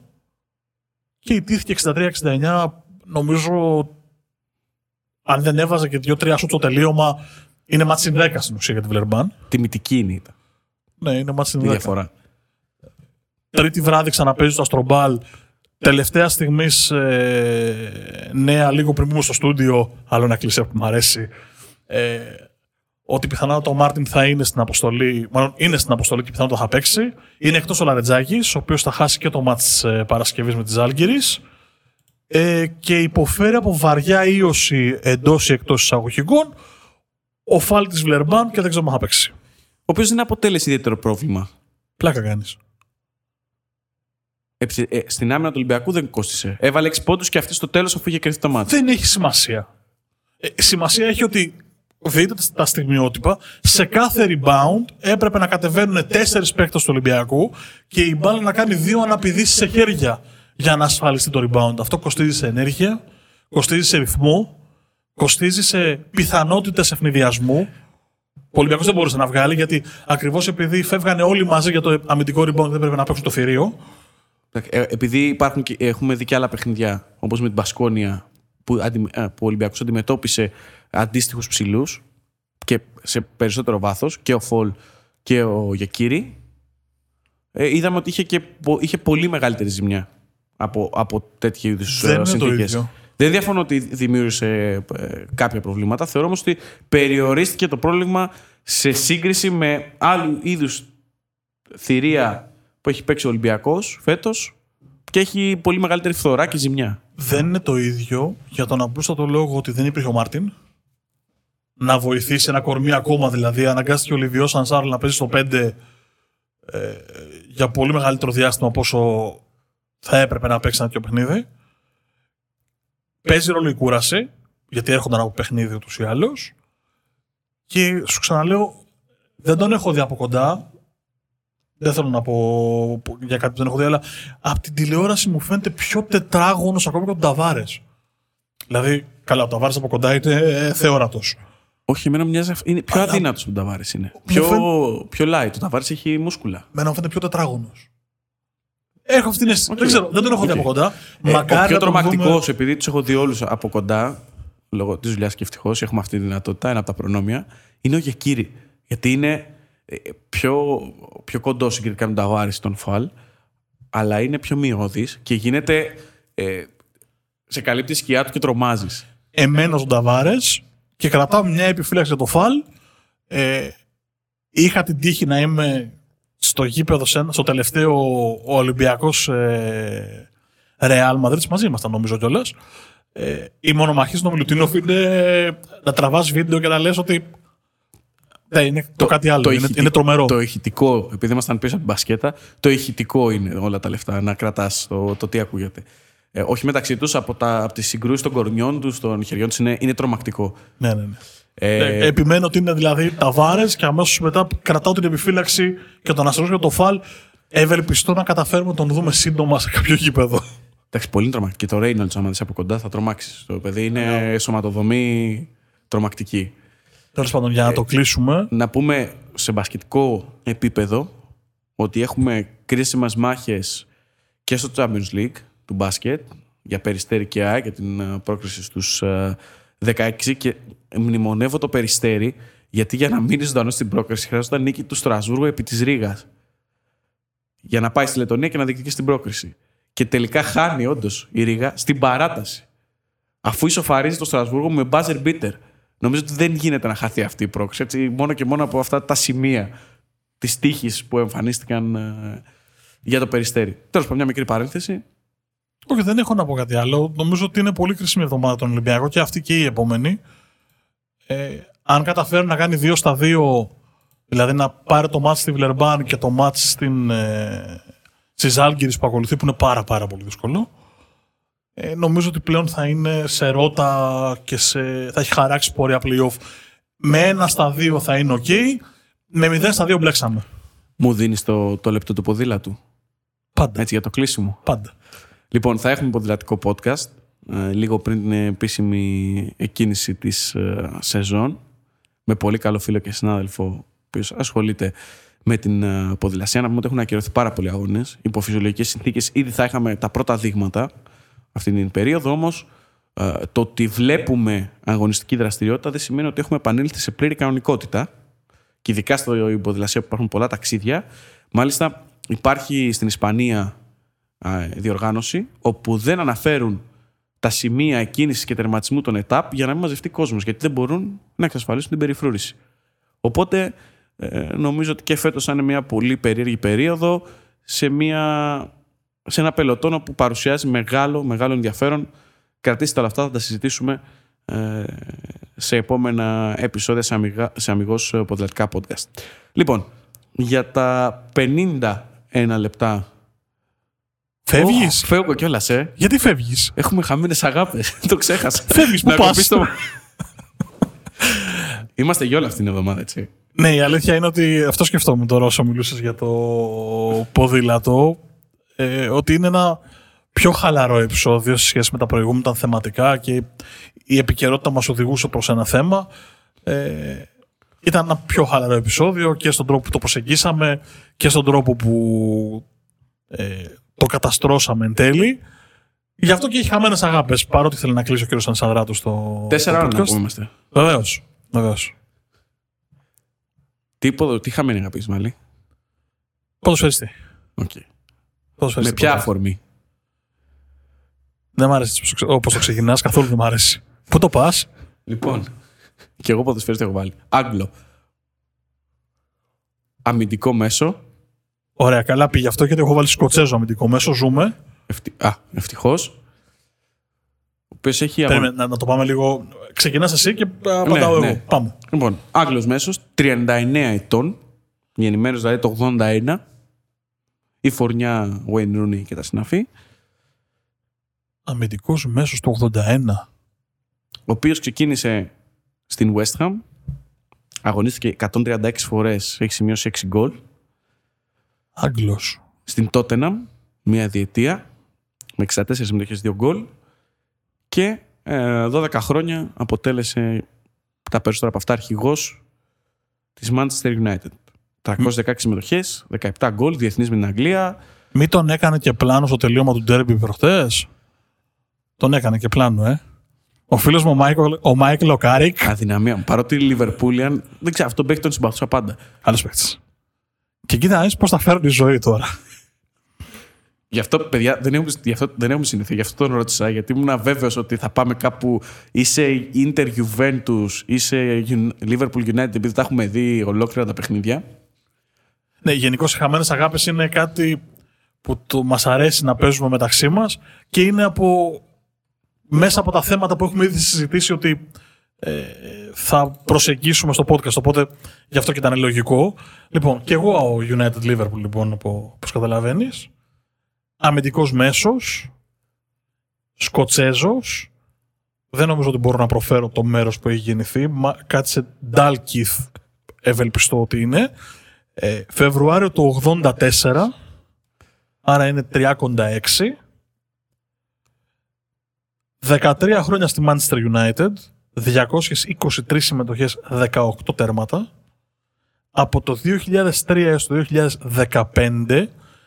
Speaker 2: και ιτήθηκε 63-69 νομίζω αν δεν έβαζε και δύο-τρία σου το τελείωμα είναι μάτι συν 10 στην ουσία για τη Βλερμπάν.
Speaker 1: Τιμητική είναι ήταν.
Speaker 2: Ναι, είναι μάτι συν
Speaker 1: Η
Speaker 2: 10.
Speaker 1: διαφορά.
Speaker 2: Τρίτη βράδυ ξαναπέζει στο Αστρομπάλ. Τελευταία στιγμή νέα, λίγο πριν μπούμε στο στούντιο, άλλο ένα κλεισέ που μου αρέσει. Ε, ότι πιθανότατα ο Μάρτιν θα είναι στην αποστολή, μάλλον είναι στην αποστολή και πιθανότατα θα παίξει. Είναι εκτός ο Λαρετζάκης, ο οποίος θα χάσει και το μάτς τη Παρασκευής με τη Ζάλγκηρη. Ε, και υποφέρει από βαριά ίωση εντός ή εκτός εισαγωγικών ο Φάλ τη Βλερμπάν και δεν ξέρω αν θα παίξει.
Speaker 1: Ο οποίος δεν αποτέλεσε ιδιαίτερο πρόβλημα.
Speaker 2: Πλάκα κάνεις.
Speaker 1: Ε, ε, στην άμυνα του Ολυμπιακού δεν κόστησε. Έβαλε 6 πόντους και αυτή στο τέλος αφού είχε κρυφτεί το μάτι.
Speaker 2: δεν έχει σημασία. Ε, σημασία έχει ότι δείτε τα στιγμιότυπα, σε κάθε rebound έπρεπε να κατεβαίνουν τέσσερις παίκτες του Ολυμπιακού και η μπάλα να κάνει δύο αναπηδήσεις σε χέρια για να ασφαλιστεί το rebound. Αυτό κοστίζει σε ενέργεια, κοστίζει σε ρυθμό, κοστίζει σε πιθανότητες ευνηδιασμού. Ο Ολυμπιακός δεν μπορούσε να βγάλει γιατί ακριβώς επειδή φεύγανε όλοι μαζί για το αμυντικό rebound δεν πρέπει να παίξουν το θηρίο.
Speaker 1: Ε, επειδή υπάρχουν και, έχουμε δει και άλλα παιχνίδια, όπως με την Πασκόνια, που, αντι, ε, που ο Ολυμπιακός αντιμετώπισε αντίστοιχους ψηλούς και σε περισσότερο βάθος, και ο Φολ και ο Γιακύρη, ε, είδαμε ότι είχε, και, είχε πολύ μεγαλύτερη ζημιά από, από τέτοιου είδους
Speaker 2: Δεν είναι το
Speaker 1: συνθήκες.
Speaker 2: ίδιο.
Speaker 1: Δεν διαφωνώ ότι δημιούργησε ε, κάποια προβλήματα. Θεωρώ όμως ότι περιορίστηκε το πρόβλημα σε σύγκριση με άλλου είδους θηρία που έχει παίξει ο Ολυμπιακός φέτος και έχει πολύ μεγαλύτερη φθορά και ζημιά.
Speaker 2: Δεν είναι το ίδιο για τον απλούστατο λόγο ότι δεν υπήρχε ο Μάρτιν. Να βοηθήσει ένα κορμί ακόμα δηλαδή. Αναγκάστηκε ο Λιβιός Σανσάρλ να παίζει στο 5 ε, για πολύ μεγαλύτερο διάστημα από όσο θα έπρεπε να παίξει ένα τέτοιο παιχνίδι. Παίζει ρόλο η κούραση, γιατί έρχονταν από παιχνίδι ούτως ή άλλως. Και σου ξαναλέω, δεν τον έχω δει από κοντά. Δεν θέλω να πω για κάτι που δεν έχω δει, αλλά από την τηλεόραση μου φαίνεται πιο τετράγωνος ακόμα και από τον Ταβάρε. Δηλαδή, καλά, ο Ταβάρε από κοντά είναι ε, θεόρατος.
Speaker 1: Όχι, εμένα μοιάζει. αυ- Είναι πιο
Speaker 2: Αλλά-
Speaker 1: αδύνατος από τον Ταβάρη είναι. Πιο,
Speaker 2: φαίν-
Speaker 1: πιο light. Ο Ταβάρη έχει μούσκουλα.
Speaker 2: Μένα μου φαίνεται πιο τετράγωνος. Έχω αυτή την αίσθηση. Δεν ξέρω, δεν τον έχω δει
Speaker 1: Οκ.
Speaker 2: από κοντά.
Speaker 1: Ε,
Speaker 2: Μακάρι
Speaker 1: ο πιο
Speaker 2: να τον
Speaker 1: τρομακτικός,
Speaker 2: δούμε-
Speaker 1: επειδή τους έχω δει όλους από κοντά, λόγω της δουλειάς και ευτυχώς έχουμε αυτή τη δυνατότητα, ένα από τα προνόμια, είναι ο Γεκύρη. Γιατί είναι ε, πιο, πιο κοντό συγκριτικά με τον Ταβάρη στον Φαλ, αλλά είναι πιο μειώδη και γίνεται. Ε, σε καλύπτει η σκιά του και τρομάζεις.
Speaker 2: εμένα τον Ταβάρε και κρατάω μια επιφύλαξη για το φαλ. Ε, είχα την τύχη να είμαι στο γήπεδο σε ένα- στο τελευταίο Ολυμπιακός ε, Ρεάλ Μαδρίτης. Μαζί ήμασταν νομίζω κιόλας. Ε, η μονομαχή στον Μιλουτίνοφ είναι να τραβάς βίντεο και να λες ότι. Ναι, είναι το, κάτι άλλο. είναι,
Speaker 1: ηχητικό-
Speaker 2: είναι τρομερό.
Speaker 1: Το ηχητικό, επειδή ήμασταν πίσω από την μπασκέτα, το ηχητικό είναι όλα τα λεφτά. Να κρατάς το, το τι ακούγεται. Ε, όχι μεταξύ τους, από, τα, από τις συγκρούσεις των κορμιών τους, των χεριών τους, είναι, είναι τρομακτικό.
Speaker 2: Ναι, ναι, ναι.
Speaker 1: Ε,
Speaker 2: Ε, επιμένω ότι είναι δηλαδή ταβάρε και αμέσως μετά κρατάω την επιφύλαξη και τον αστρό για το φαλ. Ευελπιστώ να καταφέρουμε να τον δούμε σύντομα σε κάποιο γήπεδο.
Speaker 1: εντάξει, πολύ τρομακτικό. Και το Reynolds, άμα δεις από κοντά, θα τρομάξεις. Το παιδί είναι
Speaker 2: Ναι.
Speaker 1: σωματοδομή τρομακτική.
Speaker 2: Τέλος πάντων, για να το κλείσουμε.
Speaker 1: Να πούμε σε μπασκετικό επίπεδο ότι έχουμε κρίσιμες μάχες και στο Champions League του μπάσκετ για Περιστέρι και ΑΕΚ για την ε, πρόκριση στους ε, 16 και μνημονεύω το Περιστέρι γιατί για να μείνει ζωντανό στην πρόκριση χρειάζονταν νίκη του Στρασβούργου επί της Ρήγας για να πάει στη Λετωνία και να διεκδικήσει την πρόκριση. Και τελικά χάνει όντως η Ρήγα στην παράταση. Αφού ισοφαρίζει το Στρασβούργο με buzzer beater. Νομίζω ότι δεν γίνεται να χαθεί αυτή η πρόκληση. Έτσι, μόνο και μόνο από αυτά τα σημεία της τύχης που εμφανίστηκαν ε, για το περιστέρι. Τέλος πάντων, μια μικρή παρένθεση.
Speaker 2: Όχι, δεν έχω να πω κάτι άλλο. Νομίζω ότι είναι πολύ κρίσιμη εβδομάδα τον Ολυμπιακό και αυτή και η επόμενη. Ε, αν καταφέρει να κάνει δύο στα δύο, δηλαδή να πάρει το μάτς στη Βλερμπάν και το μάτς στην, ε, στις Άλγηρες που ακολουθεί, που είναι πάρα πάρα πολύ δύσκολο, ε, νομίζω ότι πλέον θα είναι σε ρότα και σε, θα έχει χαράξει πορεία playoff. Με ένα στα δύο θα είναι ok, με μηδέν στα δύο μπλέξαμε.
Speaker 1: Μου δίνεις το, το λεπτό του ποδήλατου;
Speaker 2: Πάντα.
Speaker 1: Έτσι, για το κλείσιμο;
Speaker 2: Πάντα.
Speaker 1: Λοιπόν, θα έχουμε ποδηλατικό podcast ε, λίγο πριν την επίσημη εκκίνηση της ε, σεζόν με πολύ καλό φίλο και συνάδελφο που ασχολείται με την ε, ποδηλασία. Να πούμε ότι έχουν ακυρωθεί πάρα πολλοί αγώνες. Υπό φυσιολογικέ συνθήκες ήδη θα είχαμε τα πρώτα δείγματα αυτή την περίοδο. Όμως ε, το ότι βλέπουμε αγωνιστική δραστηριότητα δεν σημαίνει ότι έχουμε επανέλθει σε πλήρη κανονικότητα. Και ειδικά στο ποδηλασία που υπάρχουν πολλά ταξίδια. Μάλιστα, υπάρχει στην Ισπανία ε, διοργάνωση όπου δεν αναφέρουν τα σημεία κίνηση και τερματισμού των ΕΤΑΠ για να μην μαζευτεί κόσμος, γιατί δεν μπορούν να εξασφαλίσουν την περιφρούρηση. Οπότε ε, νομίζω ότι και φέτος είναι μια πολύ περίεργη περίοδο σε, μια, σε ένα πελωτόνο που παρουσιάζει μεγάλο, μεγάλο ενδιαφέρον. Κρατήστε όλα αυτά, θα τα συζητήσουμε ε, σε επόμενα επεισόδια σε, αμυγά, σε αμυγός ποδηλατικά podcast. Λοιπόν, για τα 51 λεπτά
Speaker 2: Φεύγεις;
Speaker 1: Oh, φεύγω κιόλας, ε.
Speaker 2: Γιατί φεύγεις;
Speaker 1: Έχουμε χαμένες αγάπες. το ξέχασα.
Speaker 2: Φεύγεις, πού πα.
Speaker 1: Το... Είμαστε γιόλα αυτήν την εβδομάδα, έτσι.
Speaker 2: Ναι, η αλήθεια είναι ότι αυτό σκεφτόμουν τώρα όσο μιλούσες για το ποδήλατο. Ε, ότι είναι ένα πιο χαλαρό επεισόδιο σε σχέση με τα προηγούμενα θεματικά και η επικαιρότητα μας οδηγούσε προς ένα θέμα. Ε, ήταν ένα πιο χαλαρό επεισόδιο και στον τρόπο που το προσεγγίσαμε και στον τρόπο που ε, το καταστρώσαμε εν τέλει. Γι' αυτό και έχει χαμένες αγάπες. Παρότι θέλει να κλείσει ο κύριος Ανσαδράτου στο.
Speaker 1: Τέσσερα ώρα να είμαστε.
Speaker 2: Βεβαίως. Βεβαίως.
Speaker 1: Τι, ποδο, τι χαμένη αγάπη, Μαλή;
Speaker 2: Ποδοσφαιριστή.
Speaker 1: Okay. Με ποια αφορμή.
Speaker 2: Δεν μ' αρέσει όπως το ξεκινάς, καθόλου δεν μ' αρέσει. Πού το πας;
Speaker 1: Λοιπόν, και εγώ ποδοσφαιριστή έχω βάλει. Άγγλο. Αμυντικό μέσο.
Speaker 2: Ωραία, καλά πήγε αυτό γιατί έχω βάλει Σκοτσέζο αμυντικό μέσο. Ζούμε.
Speaker 1: Ευτι... Α, ευτυχώς. Ο οποίος έχει.
Speaker 2: Περίμε, να, να, το πάμε λίγο. Ξεκινάς εσύ και απαντάω ναι, εγώ. Ναι. Πάμε.
Speaker 1: Λοιπόν, Άγγλος μέσος, 39 ετών. Γεννημένο δηλαδή το 81. Η φορνιά Wayne Rooney και τα συναφή.
Speaker 2: Αμυντικός μέσος του 81.
Speaker 1: Ο οποίος ξεκίνησε στην West Ham. Αγωνίστηκε 136 φορές. Έχει σημειώσει 6 γκολ.
Speaker 2: Άγγλος.
Speaker 1: Στην Τότεναμ, μία διετία, με 64 συμμετοχές, 2 γκολ και ε, 12 χρόνια αποτέλεσε τα περισσότερα από αυτά αρχηγός της Manchester United. 316 συμμετοχές, 17 γκολ, διεθνής με την Αγγλία.
Speaker 2: Μην τον έκανε και πλάνο στο τελείωμα του Ντέρμπι προχτές. Τον έκανε και πλάνο, ε. Ο φίλος μου ο Μάικλ ο Κάρικ.
Speaker 1: Αδυναμία μου. Παρότι Liverpoolian, δεν ξέρω, αυτόν παίχτη τον συμπαθούσα πάντα.
Speaker 2: Άλλος παίχτης. Και κοίτα, πώς τα φέρνει η ζωή τώρα.
Speaker 1: Γι' αυτό, παιδιά, δεν έχουμε, γι αυτό, δεν έχουμε συνηθίσει. Γι' αυτό τον ρώτησα, γιατί ήμουν βέβαιος ότι θα πάμε κάπου είσαι Inter Juventus, είσαι Liverpool United, επειδή τα έχουμε δει ολόκληρα τα παιχνίδια.
Speaker 2: Ναι, γενικώς οι χαμένες αγάπες είναι κάτι που μας αρέσει να παίζουμε μεταξύ μας και είναι από, μέσα από τα θέματα που έχουμε ήδη συζητήσει ότι ε, θα προσεγγίσουμε στο podcast. Οπότε γι' αυτό και ήταν λογικό. Λοιπόν, και εγώ ο United Liverpool, λοιπόν, όπως καταλαβαίνεις. Αμυντικός μέσος, Σκοτσέζος, δεν νομίζω ότι μπορώ να προφέρω το μέρος που έχει γεννηθεί. Μα, κάτι σε Ντάλκιθ ευελπιστώ ότι είναι. Ε, Φεβρουάριο του 84, άρα είναι 3,6. 13 χρόνια στη Manchester United, 223 συμμετοχές, 18 τέρματα. Από το 2003 έως το 2015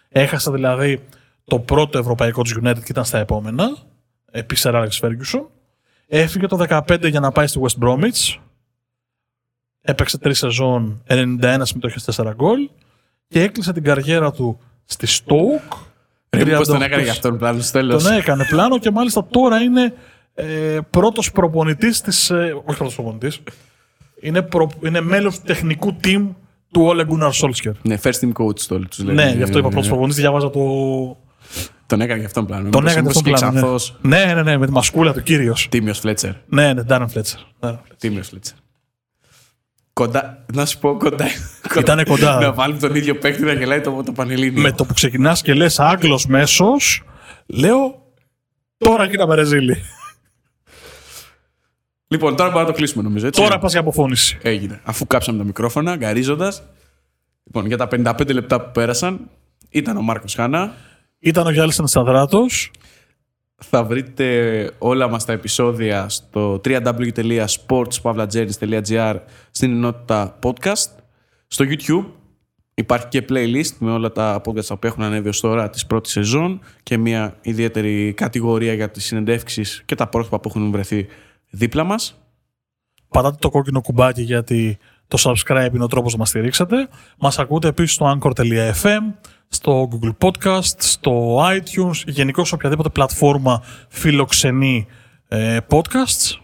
Speaker 2: έχασα δηλαδή το πρώτο ευρωπαϊκό της United και ήταν στα επόμενα, επί Sir Alex Ferguson. Έφυγε το 2015 για να πάει στη West Bromwich. Έπαιξε τρεις σεζόν, 91 συμμετοχές, 4 γκολ. Και έκλεισε την καριέρα του στη Stoke.
Speaker 1: Ρε, τον έκανε για αυτόν πλάνο στο τέλος.
Speaker 2: Τον έκανε πλάνο και μάλιστα τώρα είναι ε, πρώτος προπονητής της. Ε, όχι πρώτος προπονητής. Είναι, προ, είναι μέλος του τεχνικού team του Ole Gunnar Solskjaer.
Speaker 1: Ναι, first team coach το τους λένε.
Speaker 2: Ναι, γι' αυτό είπα πρώτος προπονητής. Διάβαζα το.
Speaker 1: Τον έκανε για αυτόν πλάνο.
Speaker 2: Τον έκανε για αυτόν πλάνο. Ναι. ναι, ναι, ναι, με τη μασκούλα του κύριος.
Speaker 1: Τίμιος Φλέτσερ.
Speaker 2: Ναι, ναι, Ντάρεν Φλέτσερ.
Speaker 1: Τίμιος Φλέτσερ. Κοντά, να σου πω κοντά.
Speaker 2: Ήτανε κοντά.
Speaker 1: να βάλουμε τον ίδιο παίκτη να γελάει το, το πανελίνιο.
Speaker 2: Με το που ξεκινάς και λες Άγγλος μέσος, λέω τώρα κοίτα Ρεζίλη.
Speaker 1: Λοιπόν, τώρα μπορούμε να το κλείσουμε νομίζω. Έτσι.
Speaker 2: Τώρα πας για αποφώνηση.
Speaker 1: Έγινε. Αφού κάψαμε τα μικρόφωνα, γκαρίζοντα. Λοιπόν, για τα 55 λεπτά που πέρασαν, ήταν ο Μάρκος Χάνα.
Speaker 2: Ήταν ο Γιάννη Ανασταδράτο.
Speaker 1: Θα βρείτε όλα μας τα επεισόδια στο www.sportspavlageris.gr στην ενότητα podcast, στο YouTube, Υπάρχει και playlist με όλα τα podcast που έχουν ανέβει ως τώρα της πρώτης σεζόν και μια ιδιαίτερη κατηγορία για τις συνεντεύξεις και τα πρόσωπα που έχουν βρεθεί δίπλα μας.
Speaker 2: Πατάτε το κόκκινο κουμπάκι γιατί το subscribe είναι ο τρόπος να μας στηρίξετε. Μας ακούτε επίσης στο anchor.fm, στο Google Podcast, στο iTunes, γενικώ σε οποιαδήποτε πλατφόρμα φιλοξενεί ε, podcasts.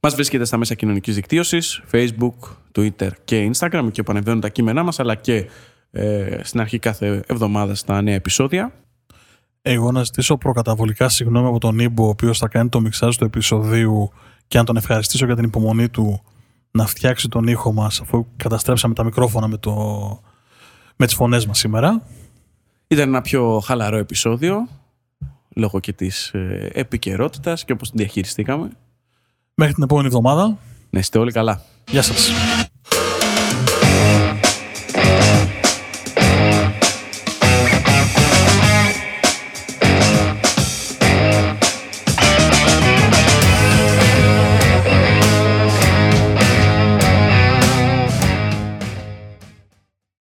Speaker 1: Μας βρίσκεται στα μέσα κοινωνικής δικτύωσης, Facebook, Twitter και Instagram και επανεβαίνουν τα κείμενά μας αλλά και ε, στην αρχή κάθε εβδομάδα στα νέα επεισόδια.
Speaker 2: Εγώ να ζητήσω προκαταβολικά συγγνώμη από τον Ήμπο, ο οποίος θα κάνει το μιξάζ του επεισοδίου και να τον ευχαριστήσω για την υπομονή του να φτιάξει τον ήχο μας αφού καταστρέψαμε τα μικρόφωνα με, το, με τις φωνές μας σήμερα.
Speaker 1: Ήταν ένα πιο χαλαρό επεισόδιο λόγω και της ε, επικαιρότητας και όπως την διαχειριστήκαμε.
Speaker 2: Μέχρι την επόμενη εβδομάδα.
Speaker 1: Να είστε όλοι καλά.
Speaker 2: Γεια σας.